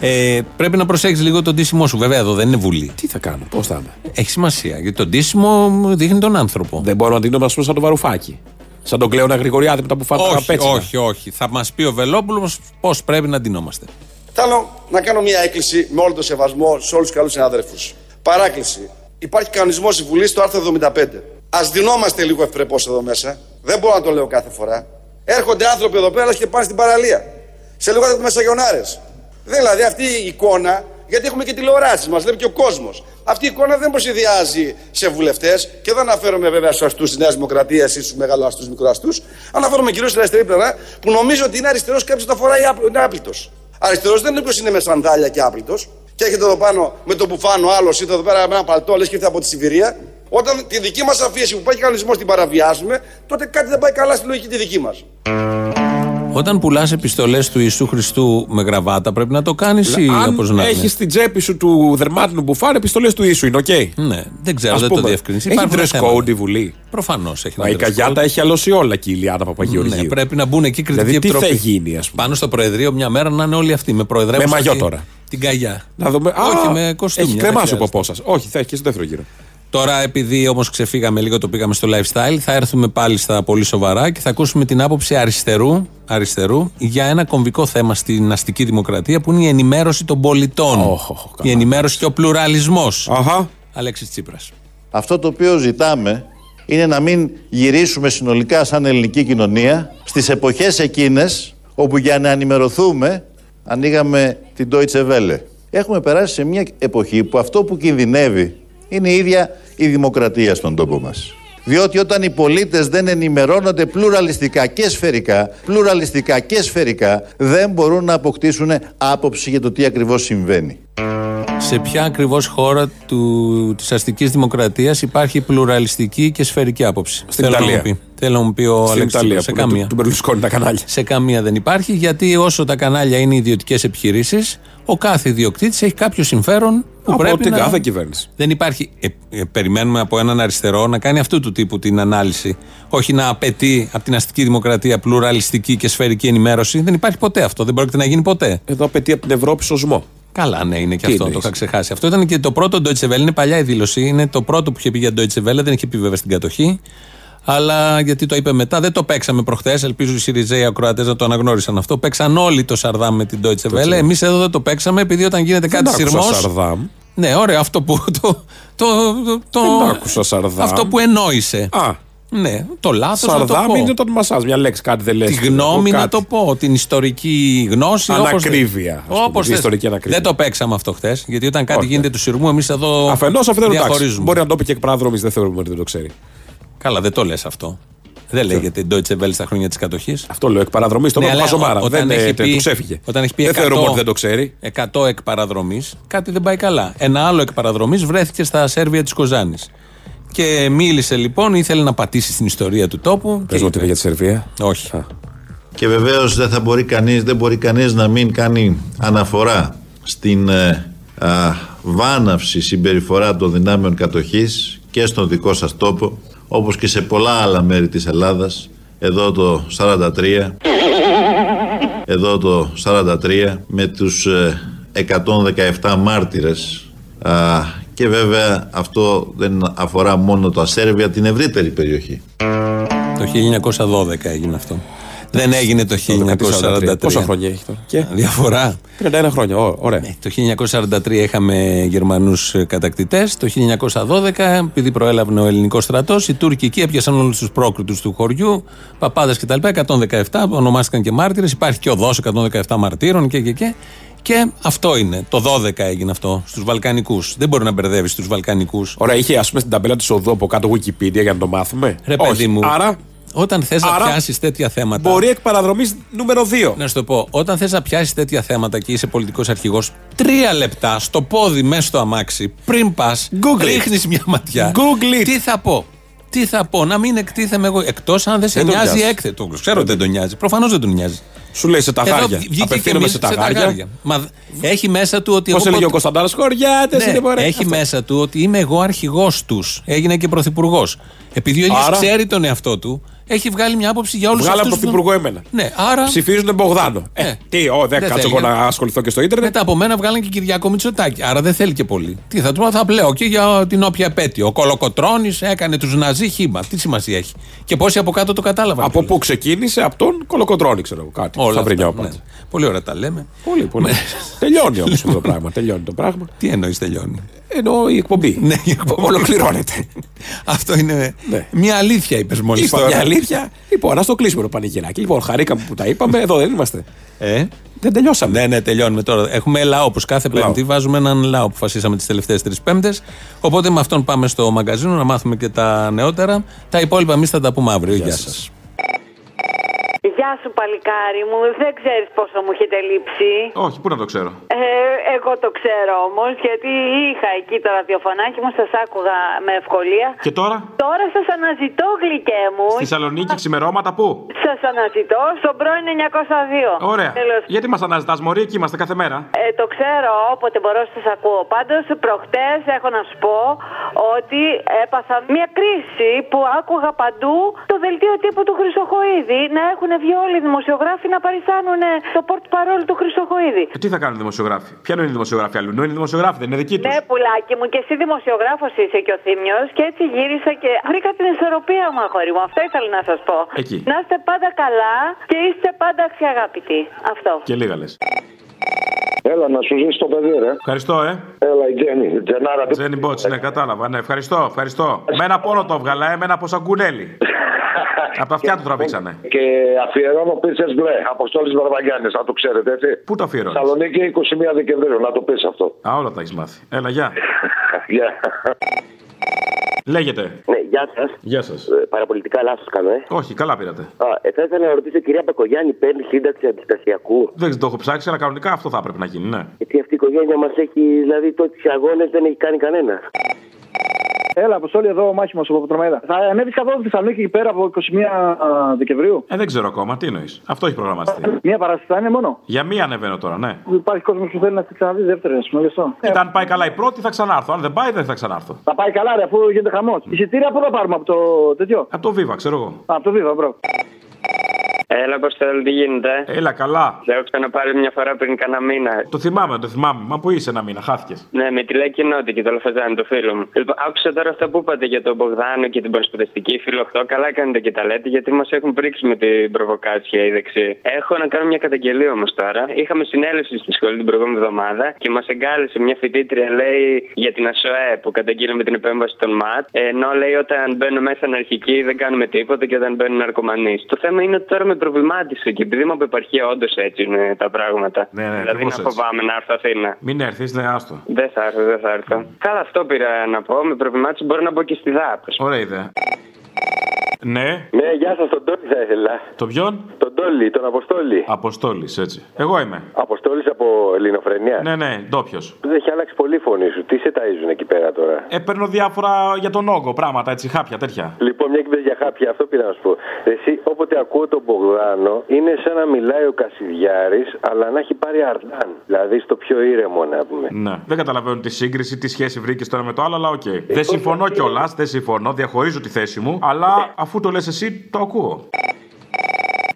Ε, πρέπει να προσέξεις λίγο τον ντύσιμό σου. Βέβαια, εδώ δεν είναι βουλή. Τι θα κάνω, πώς θα είμαι; Έχει σημασία. Γιατί το ντύσιμο δείχνει τον άνθρωπο. Δεν μπορώ να δίνω να πούμε σαν το βαρουφάκι. Σαν τον Κλέωνα Γρηγοριάδη μετά που φάνε τα όχι, πέτσινα. όχι, όχι. Θα μας πει ο Βελόπουλος πώς πρέπει να ντυνόμαστε. Θέλω να κάνω μια έκκληση με όλο το σεβασμό σε όλους τους καλούς συναδέλφους. Παράκληση. Υπάρχει κανονισμός τη Βουλή στο άρθρο 75. Α δινόμαστε λίγο ευπρεπώ εδώ μέσα. Δεν μπορώ να το λέω κάθε φορά. Έρχονται άνθρωποι εδώ πέρα και πάνε στην παραλία. Σε λίγο θα δούμε μεσαγιονάρε. Δηλαδή αυτή η εικόνα, γιατί έχουμε και τηλεοράσεις, μας βλέπει και ο κόσμος. Αυτή η εικόνα δεν προσυδειάζει σε βουλευτές και δεν αναφέρομαι βέβαια στους αστούς της Νέας Δημοκρατίας ή στους μεγαλοαστού μικροαστού. Αναφέρομαι κυρίως στην αριστερή πλευρά που νομίζω ότι είναι αριστερός κάποιος τα φοράει άπλ- είναι άπλητος. Αριστερός δεν είναι ποιο είναι με σανδάλια και άπλητος. Και έχετε εδώ πάνω με το μπουφάνο άλλος, είτε εδώ πέρα με ένα παλτό, λες και ήρθε από τη Σιβηρία. Όταν τη δική μας αφίεση που πάει κανονισμός την παραβιάζουμε, τότε κάτι δεν πάει καλά στη λογική τη δική μας. Όταν πουλάς επιστολές του Ιησού Χριστού με γραβάτα, πρέπει να το κάνεις ή Αν όπως να έχεις είναι; στην τσέπη σου του δερμάτινου μπουφάν επιστολές του ίσου, είναι οκ. Ναι, δεν ξέρω, Ας δεν το πούμε, διευκρινίσει. Έχει Υπάρχουν dress θέματα. code η Βουλή. Προφανώς έχει Μα ένα η dress Καγιάτα code. έχει αλώσει όλα και η Ιλιάνα Παπαγεωργίου. Ναι, πρέπει να μπουν εκεί κριτική Δηλαδή, τι επιτροπή. θα γίνει, ας πούμε. Πάνω στο Προεδρείο μια μέρα να είναι όλοι αυτοί με προεδρεύοντα. Με μαγιό τώρα. Την καγιά. Να δούμε. Όχι Α, με κοστούμια. Έχει δεν κρεμάσει ο χρειάζεται. ποπός σας. Όχι, θα έχει και στο δεύτερο γύρο. Τώρα, επειδή όμως ξεφύγαμε λίγο, το πήγαμε στο lifestyle, θα έρθουμε πάλι στα πολύ σοβαρά και θα ακούσουμε την άποψη αριστερού, αριστερού για ένα κομβικό θέμα στην αστική δημοκρατία που είναι η ενημέρωση των πολιτών. η ενημέρωση και ο πλουραλισμός. Αλέξης Τσίπρας. Αυτό το οποίο ζητάμε είναι να μην γυρίσουμε συνολικά σαν ελληνική κοινωνία στις εποχές εκείνες όπου για να ενημερωθούμε ανοίγαμε την Deutsche Welle. Έχουμε περάσει σε μια εποχή που αυτό που κινδυνεύει είναι η ίδια η δημοκρατία στον τόπο μας. Διότι όταν οι πολίτες δεν ενημερώνονται πλουραλιστικά και σφαιρικά, πλουραλιστικά και σφαιρικά, δεν μπορούν να αποκτήσουν άποψη για το τι ακριβώς συμβαίνει. Σε ποια ακριβώς χώρα του, της αστικής δημοκρατίας υπάρχει πλουραλιστική και σφαιρική άποψη; Στην Θέλω να Ιταλία. Μου πει. Θέλω να μου πει ο Στην Αλέξης Ιταλία, Τσίπρας. Σε που είναι καμία. του- του Μπερλουσκόνη τα κανάλια. Σε καμία δεν υπάρχει, γιατί όσο τα κανάλια είναι ιδιωτικές επιχειρήσεις, ο κάθε ιδιοκτήτης έχει κάποιο συμφέρον που Από πρέπει την να. κάθε κυβέρνηση. Δεν υπάρχει. ε, ε, περιμένουμε από έναν αριστερό να κάνει αυτού του τύπου την ανάλυση. Όχι να απαιτεί από την αστική δημοκρατία πλουραλιστική και σφαιρική ενημέρωση. Δεν υπάρχει ποτέ αυτό. Δεν πρόκειται να γίνει ποτέ. Εδώ απαιτεί από την Ευρώπη σωσμό. Καλά, ναι, είναι και Τι αυτό. Το εννοείς; είχα ξεχάσει. Αυτό ήταν και το πρώτο Deutsche Welle. Είναι παλιά η δήλωση. Είναι το πρώτο που είχε πει για Deutsche Welle. Δεν είχε πει βέβαια στην κατοχή. Αλλά γιατί το είπε μετά, δεν το παίξαμε προχθές. Ελπίζω οι Σιριζέοι ακροατές να το αναγνώρισαν αυτό. Παίξαν όλοι το Σαρδάμ με την Deutsche Welle. Εμείς εδώ δεν το παίξαμε επειδή όταν γίνεται Δεν κάτι άκουσα σειρμό. Σαρδάμ. Ναι, ωραίο αυτό που. *laughs* Το, το, το, το- Δεν άκουσα Σαρδάμ. Αυτό που ενόησε. Α. Ναι, το λάθος να το Σαρδάμ πω. είναι όταν μασάζ. Μια λέξη κάτι δεν λες. Τη γνώμη να το πω, την ιστορική γνώση. όπως- Ανακρίβεια, ας πούμε, Όπως την θες. ιστορική ανακρίβεια. Δεν το παίξαμε αυτό χθες. Γιατί όταν κάτι Όχι. γίνεται του σειρμού, εμείς εδώ. Αφενός αυτό δεν είναι εντάξει. διαχωρίζουμε. Μπορεί να το πει και εκ παράδρομη, δεν θεωρούμε ότι δεν το ξέρει. Καλά, δεν το λες αυτό. Δεν λέγεται Deutsche Welle στα χρόνια της κατοχής. Αυτό λέω εκ παραδρομή. Το Ναι, είπα αλλά χαζομάρα. ό- όταν Δεν έχει ε, πει- του ξέφυγε. Όταν έχει πει Δεν 100, θεωρούμε ότι δεν το ξέρει. 100 εκ παραδρομή, κάτι δεν πάει καλά. Ένα άλλο εκ παραδρομή βρέθηκε στα Σέρβια της Κοζάνης. Και μίλησε λοιπόν, ήθελε να πατήσει στην ιστορία του τόπου. Πες μου ότι είναι για τη Σερβία. Όχι. Και βεβαίως δεν θα μπορεί κανείς, δεν μπορεί κανείς να μην κάνει αναφορά στην ε, α, βάναυση συμπεριφορά των δυνάμεων κατοχής και στον δικό σας τόπο, όπως και σε πολλά άλλα μέρη της Ελλάδας, εδώ το 43, εδώ το 43, με τους ε, 117 μάρτυρες α, και βέβαια αυτό δεν αφορά μόνο τα Σέρβια, την ευρύτερη περιοχή. Το 1912 έγινε αυτό. Δεν έγινε το 1943. Πόσα χρόνια έχει τώρα; Και; Διαφορά. 31 χρόνια. Ω, Ωραία. Το 1943 είχαμε Γερμανούς κατακτητές. Το 1912, επειδή προέλαβε ο ελληνικός στρατός, οι Τούρκοι εκεί έπιασαν όλους τους πρόκριτους του χωριού, παπάδες κτλ. 117, ονομάστηκαν και μάρτυρες. Υπάρχει και οδό 117 μαρτύρων και, και, και. Και αυτό είναι. Το 12 έγινε αυτό στους Βαλκανικούς. Δεν μπορεί να μπερδεύεις τους Βαλκανικούς. Ωραία, είχε ας πούμε στην ταμπέλα της οδού από κάτω Wikipedia για να το μάθουμε. Ρε παιδί Όχι. μου. Άρα Όταν θες να Άρα, πιάσεις τέτοια θέματα. μπορεί εκ παραδρομής νούμερο 2. Να σου το πω, όταν θες να πιάσεις τέτοια θέματα και είσαι πολιτικός αρχηγός, τρία λεπτά στο πόδι μέσα στο αμάξι, πριν πας, Google it. ρίχνεις μια ματιά. Google it. Τι θα πω; Τι θα πω, να μην εκτίθεμαι εγώ. Εκτός αν δεν σε Δεν τον νοιάζει η νοιάζει. έκθεση. Το ξέρω ότι δεν τον νοιάζει. Προφανώς δεν τον νοιάζει. Σου λέει σε τα Εδώ γάρια. βγήκε και Απευθύνομαι εμείς σε τα γάρια. Μα έχει μέσα του ότι. Πώς εγώ έλεγε ο ποτέ- Κωνσταντάρας, χωριάτες ναι, είναι μωρέ. έχει Αυτό. μέσα του ότι είμαι εγώ αρχηγός τους. Έγινε και πρωθυπουργός. Επειδή ο ίδιος Άρα- ξέρει τον εαυτό του, έχει βγάλει μια άποψη για όλους αυτούς. Βγάλαμε τον πρωθυπουργό εμένα. Ναι, άρα. Ψηφίζουν τον Μπογδάνο. Ε, τι, ο, δεν Δεν κάτσω θέλει. εγώ να ασχοληθώ και στο ίντερνετ. Μετά από μένα βγάλαν και Κυριακό Μητσοτάκη. Άρα δεν θέλει και πολύ. Τι θα του πω, θα πλέω και για την όποια επέτειο. Ο Κολοκοτρόνη έκανε τους Ναζί χήμα. Τι σημασία έχει. Και πόσοι από κάτω το κατάλαβαν. Από πού ξεκίνησε, από τον Κολοκοτρόνη, ξέρω εγώ κάτι. Όλα Θα βρει αυτά, μια ναι. απάντηση. Πολύ ωραία τα λέμε. Πολύ, πολύ. τελειώνει όμως αυτό το πράγμα. Τελειώνει το πράγμα. Τι εννοείς τελειώνει; Ενώ η εκπομπή. Ναι, η εκπομπή. Ολοκληρώνεται. Αυτό είναι μια αλήθεια, είπες μόλις Είπα μια αλήθεια. Λοιπόν, ας το κλείσουμε το πανηγυράκι. Λοιπόν, χαρήκαμε που τα είπαμε. Εδώ δεν είμαστε. Ε; Δεν τελειώσαμε. Ναι, ναι, τελειώνουμε τώρα. Έχουμε λαό όπως κάθε Λαό. Πέμπτη. Βάζουμε έναν λαό που αποφασίσαμε τις τελευταίες τρεις Πέμπτες. Οπότε με αυτόν πάμε στο μαγκαζίνο να μάθουμε και τα νεότερα. Τα υπόλοιπα εμείς θα τα πούμε αύριο. Γεια, σας. Γεια σου παλικάρι μου, δεν ξέρεις πόσο μου έχετε λείψει. Όχι, πού να το ξέρω; Ε, εγώ το ξέρω όμως, γιατί είχα εκεί το ραδιοφωνάκι μου, σας άκουγα με ευκολία. Και τώρα, Τώρα σας αναζητώ γλυκέ μου. στη Θεσσαλονίκη, ξημερώματα πού; Σας αναζητώ στον πρώην 902. Ωραία. Τέλος. Γιατί μας αναζητάς, Μωρή, εκεί είμαστε κάθε μέρα; Ε, το ξέρω, όποτε μπορώ σας ακούω. Πάντως, προχτές έχω να σου πω ότι έπαθα μια κρίση που άκουγα παντού το δελτίο τύπου του Χρυσοχοίδη να έχουν βγει όλοι οι δημοσιογράφοι να παριστάνουν το πόρτ παρόλο του Χρυσοχοίδη. Ε, τι θα κάνουν οι δημοσιογράφοι; Ποια είναι οι δημοσιογράφοι αλλού; Είναι οι δημοσιογράφοι, δεν είναι δικοί τους; Ναι, πουλάκι μου, και εσύ δημοσιογράφος είσαι και ο Θήμιος. Και έτσι γύρισα και βρήκα την ισορροπία μου, αγόρι μου. Αυτό ήθελα να σας πω. Εκεί. Να είστε πάντα καλά και είστε πάντα αξιαγάπητοι. Αυτό. Και λίγα λες. Έλα να σου ζήσει το παιδί, ρε. Ευχαριστώ, ε. Έλα, η Τζέννη. η Τζενάρα. Τζένι Μπότς, ναι, κατάλαβα. Ναι, ευχαριστώ, ευχαριστώ. Με ένα πόνο το έβγαλα, ε, με ένα ποσαγκουνέλι. *laughs* Από τα αυτιά του τραβήξανε. Και αφιερώνω πίτσες μπλε. Αποστόλης Βαρβαγιάννης, να το ξέρετε έτσι. Πού το αφιερώνεις; Θεσσαλονίκη 21 Δεκεμβρίου, να το πεις αυτό. Α, όλα τα έχεις μάθει. Έλα, γεια. *laughs* Γεια. Λέγεται. Ναι, γεια σας. Γεια σας. παραπολιτικά λάθος κάνω, ε. Όχι, καλά πήρατε. Α, ε, θα ήθελα να ρωτήσω, κυρία Πεκογιάννη, παίρνει σύνταξη αντιστασιακού; Δεν το έχω ψάξει, αλλά κανονικά αυτό θα έπρεπε να γίνει, ναι. Γιατί αυτή η οικογένεια μας έχει, δηλαδή, τότε αγώνες δεν έχει κάνει κανένας. Έλα, Αποστόλη, εδώ ο μάχημο από Πετρομαίδα. Θα ανέβεις καθόλου στη Θεσσαλονίκη εκεί πέρα από 21 Δεκεμβρίου; Ε, δεν ξέρω ακόμα, τι εννοείς. Αυτό έχει προγραμματιστεί. Μία παράσταση θα είναι μόνο; Για μία ανεβαίνω τώρα, ναι. Υπάρχει κόσμος που θέλει να τη ξαναδείς δεύτερη, ας πούμε, γι' αυτό. Κοίτα, αν πάει καλά η πρώτη θα ξανάρθω. Αν δεν πάει, δεν θα ξανάρθω. Θα πάει καλά, ρε, αφού γίνεται χαμός. Εισιτήρια πού θα πάρουμε από το τέτοιο; Από το Viva, ξέρω εγώ. Α, από το Viva, bro. Έλα, Αποστόλη, τι γίνεται; Έλα, καλά. Δεν έχω ξαναπάρει μια φορά πριν κανένα μήνα. Το θυμάμαι, το θυμάμαι. Μα πού είσαι ένα μήνα, χάθηκες. Ναι, με τη λέει κοινότητα και το Λαφαζάνι, το φίλο μου. Λοιπόν, άκουσα τώρα αυτά που είπατε για τον Μπογδάνο και την προσπαθητική φίλο 8. Καλά κάνετε και τα λέτε, γιατί μας έχουν πρίξει με την προβοκάτσια οι δεξιοί. Έχω να κάνω μια καταγγελία όμως τώρα. Είχαμε συνέλευση στη σχολή την προηγούμενη εβδομάδα και μας εγκάλεσε μια φοιτήτρια, λέει, για την ΑΣΟΕΕ που καταγγείλαμε την επέμβαση των ΜΑΤ. Ενώ λέει όταν μπαίνουν μέσα αναρχικοί δεν κάνουμε τίποτα και όταν μπαίνουν ναρκομανείς. Το θέμα είναι ότι τώρα με προβλημάτισε και επειδή είμαι από επαρχία, όντως έτσι είναι τα πράγματα. Ναι, ναι, δηλαδή ακριβώς να έτσι. φοβάμαι να έρθω Αθήνα. Μην έρθεις, ναι, άστο. Δεν θα έρθω, δεν θα έρθω. Καλά, αυτό πήρα να πω. Με προβλημάτισε μπορώ να μπω και στη ΔΑΠ. Ωραία ιδέα. Ναι. Ναι, γεια σας, τον Τόλι θα ήθελα. Το ποιον; Τον Τόλι, τον Αποστόλη. Αποστόλης, έτσι. Εγώ είμαι. Αποστόλης από Ελληνοφρένεια. Ναι, ναι, ντόπιος. Δεν έχει αλλάξει πολύ η φωνή σου. Τι σε ταΐζουν εκεί πέρα τώρα; Ε, παίρνω διάφορα για τον όγκο, πράγματα έτσι, χάπια τέτοια. Λοιπόν, μια και είπες για χάπια, αυτό πήρα να σου πω. Εσύ, όποτε ακούω τον Μπογδάνο, είναι σαν να μιλάει ο Κασιδιάρης, αλλά να έχει πάρει Ladose. Δηλαδή στο πιο ήρεμο, να πούμε. Ναι. Δεν καταλαβαίνω τη σύγκριση, τι σχέση βρήκες τώρα με το άλλο, αλλά οκ. δεν συμφωνώ κιόλας, δεν συμφωνώ, διαχωρίζω τη θέση μου, αλλά αφού το λες εσύ, το ακούω.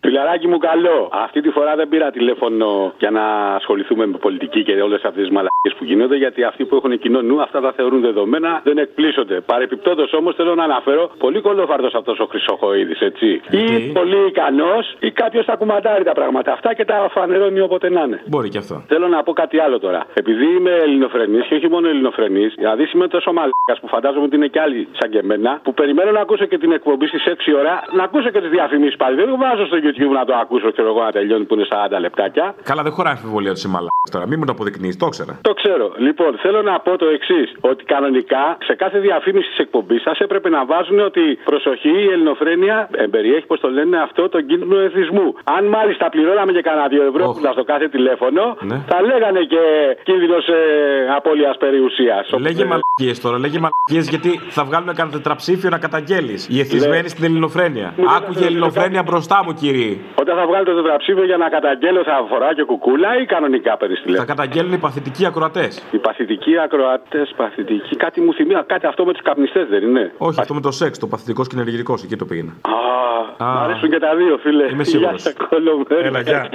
Φιλαράκι μου, καλό. Αυτή τη φορά δεν πήρα τηλέφωνο για να ασχοληθούμε με πολιτική και όλες αυτές τις μαλακίε που γίνονται, γιατί αυτοί που έχουν κοινό νου αυτά τα θεωρούν δεδομένα, δεν εκπλήσονται. Παρεπιπτόντως όμως θέλω να αναφέρω πολύ κολόφαρτο αυτός ο Χρυσοχοίδης, έτσι. Ή πολύ ικανός, ή κάποιος τα κουμαντάρει τα πράγματα αυτά και τα φανερώνει όποτε να είναι. Μπορεί και αυτό. Θέλω να πω κάτι άλλο τώρα. Επειδή είμαι ελληνοφρενής και όχι μόνο ελληνοφρενής, δηλαδή είμαι τόσο μαλάκα που φαντάζομαι ότι είναι κι άλλοι σαν και εμένα, που περιμένω να ακούσω και την εκπομπή στις 6 ώρα, να ακούσω και τις διαφημίσεις πάλι. Δεν το βάζω στο YouTube να το ακούσω, ξέρω εγώ να τελειώνει που είναι 40 λεπτάκια. Καλά, δεν χωράει αμφιβολία ότι είσαι μαλάκα τώρα. Μην μου το αποδεικνύεις, το ήξερα. Το ξέρω. Λοιπόν, θέλω να πω το εξής: Ότι κανονικά σε κάθε διαφήμιση της εκπομπής σας έπρεπε να βάζουν ότι προσοχή, η ελληνοφρένεια ε, περιέχει, πώς το λένε αυτό, τον κίνδυνο εθισμού. Αν μάλιστα πληρώναμε και κανένα 2 ευρώ oh. στο κάθε τηλέφωνο, Ναι. θα λέγανε και κίνδυνος ε, απώλειας περιουσίας. Λέγε μαλακίες τώρα, λέγε μαλακίες γιατί θα βγάλουμε κανένα τετραψήφιο να καταγγέλεις. Οι εθισμένοι στην ελληνοφρένεια. Μου Άκουγε ελληνοφρένεια μπροστά μου, κύριε. Όταν θα βγάλει το τετραψήφιο για να καταγγέλω, θα φορά και κουκούλα ή κανονικά παίρνει Θα τηλέφωνο. καταγγέλνουν οι παθητικοί ακροατές. Οι παθητικοί ακροατές, παθητικοί. Κάτι μου θυμίζει, κάτι αυτό με τους καπνιστές δεν είναι; Όχι, αυτό με το σεξ, το παθητικό και ενεργητικό, εκεί το πήγαινα. Α, Α. μ' αρέσουν και τα δύο, φίλε. Είμαι σίγουρος. Γεια σας, κολομέρια. Έλα, γεια.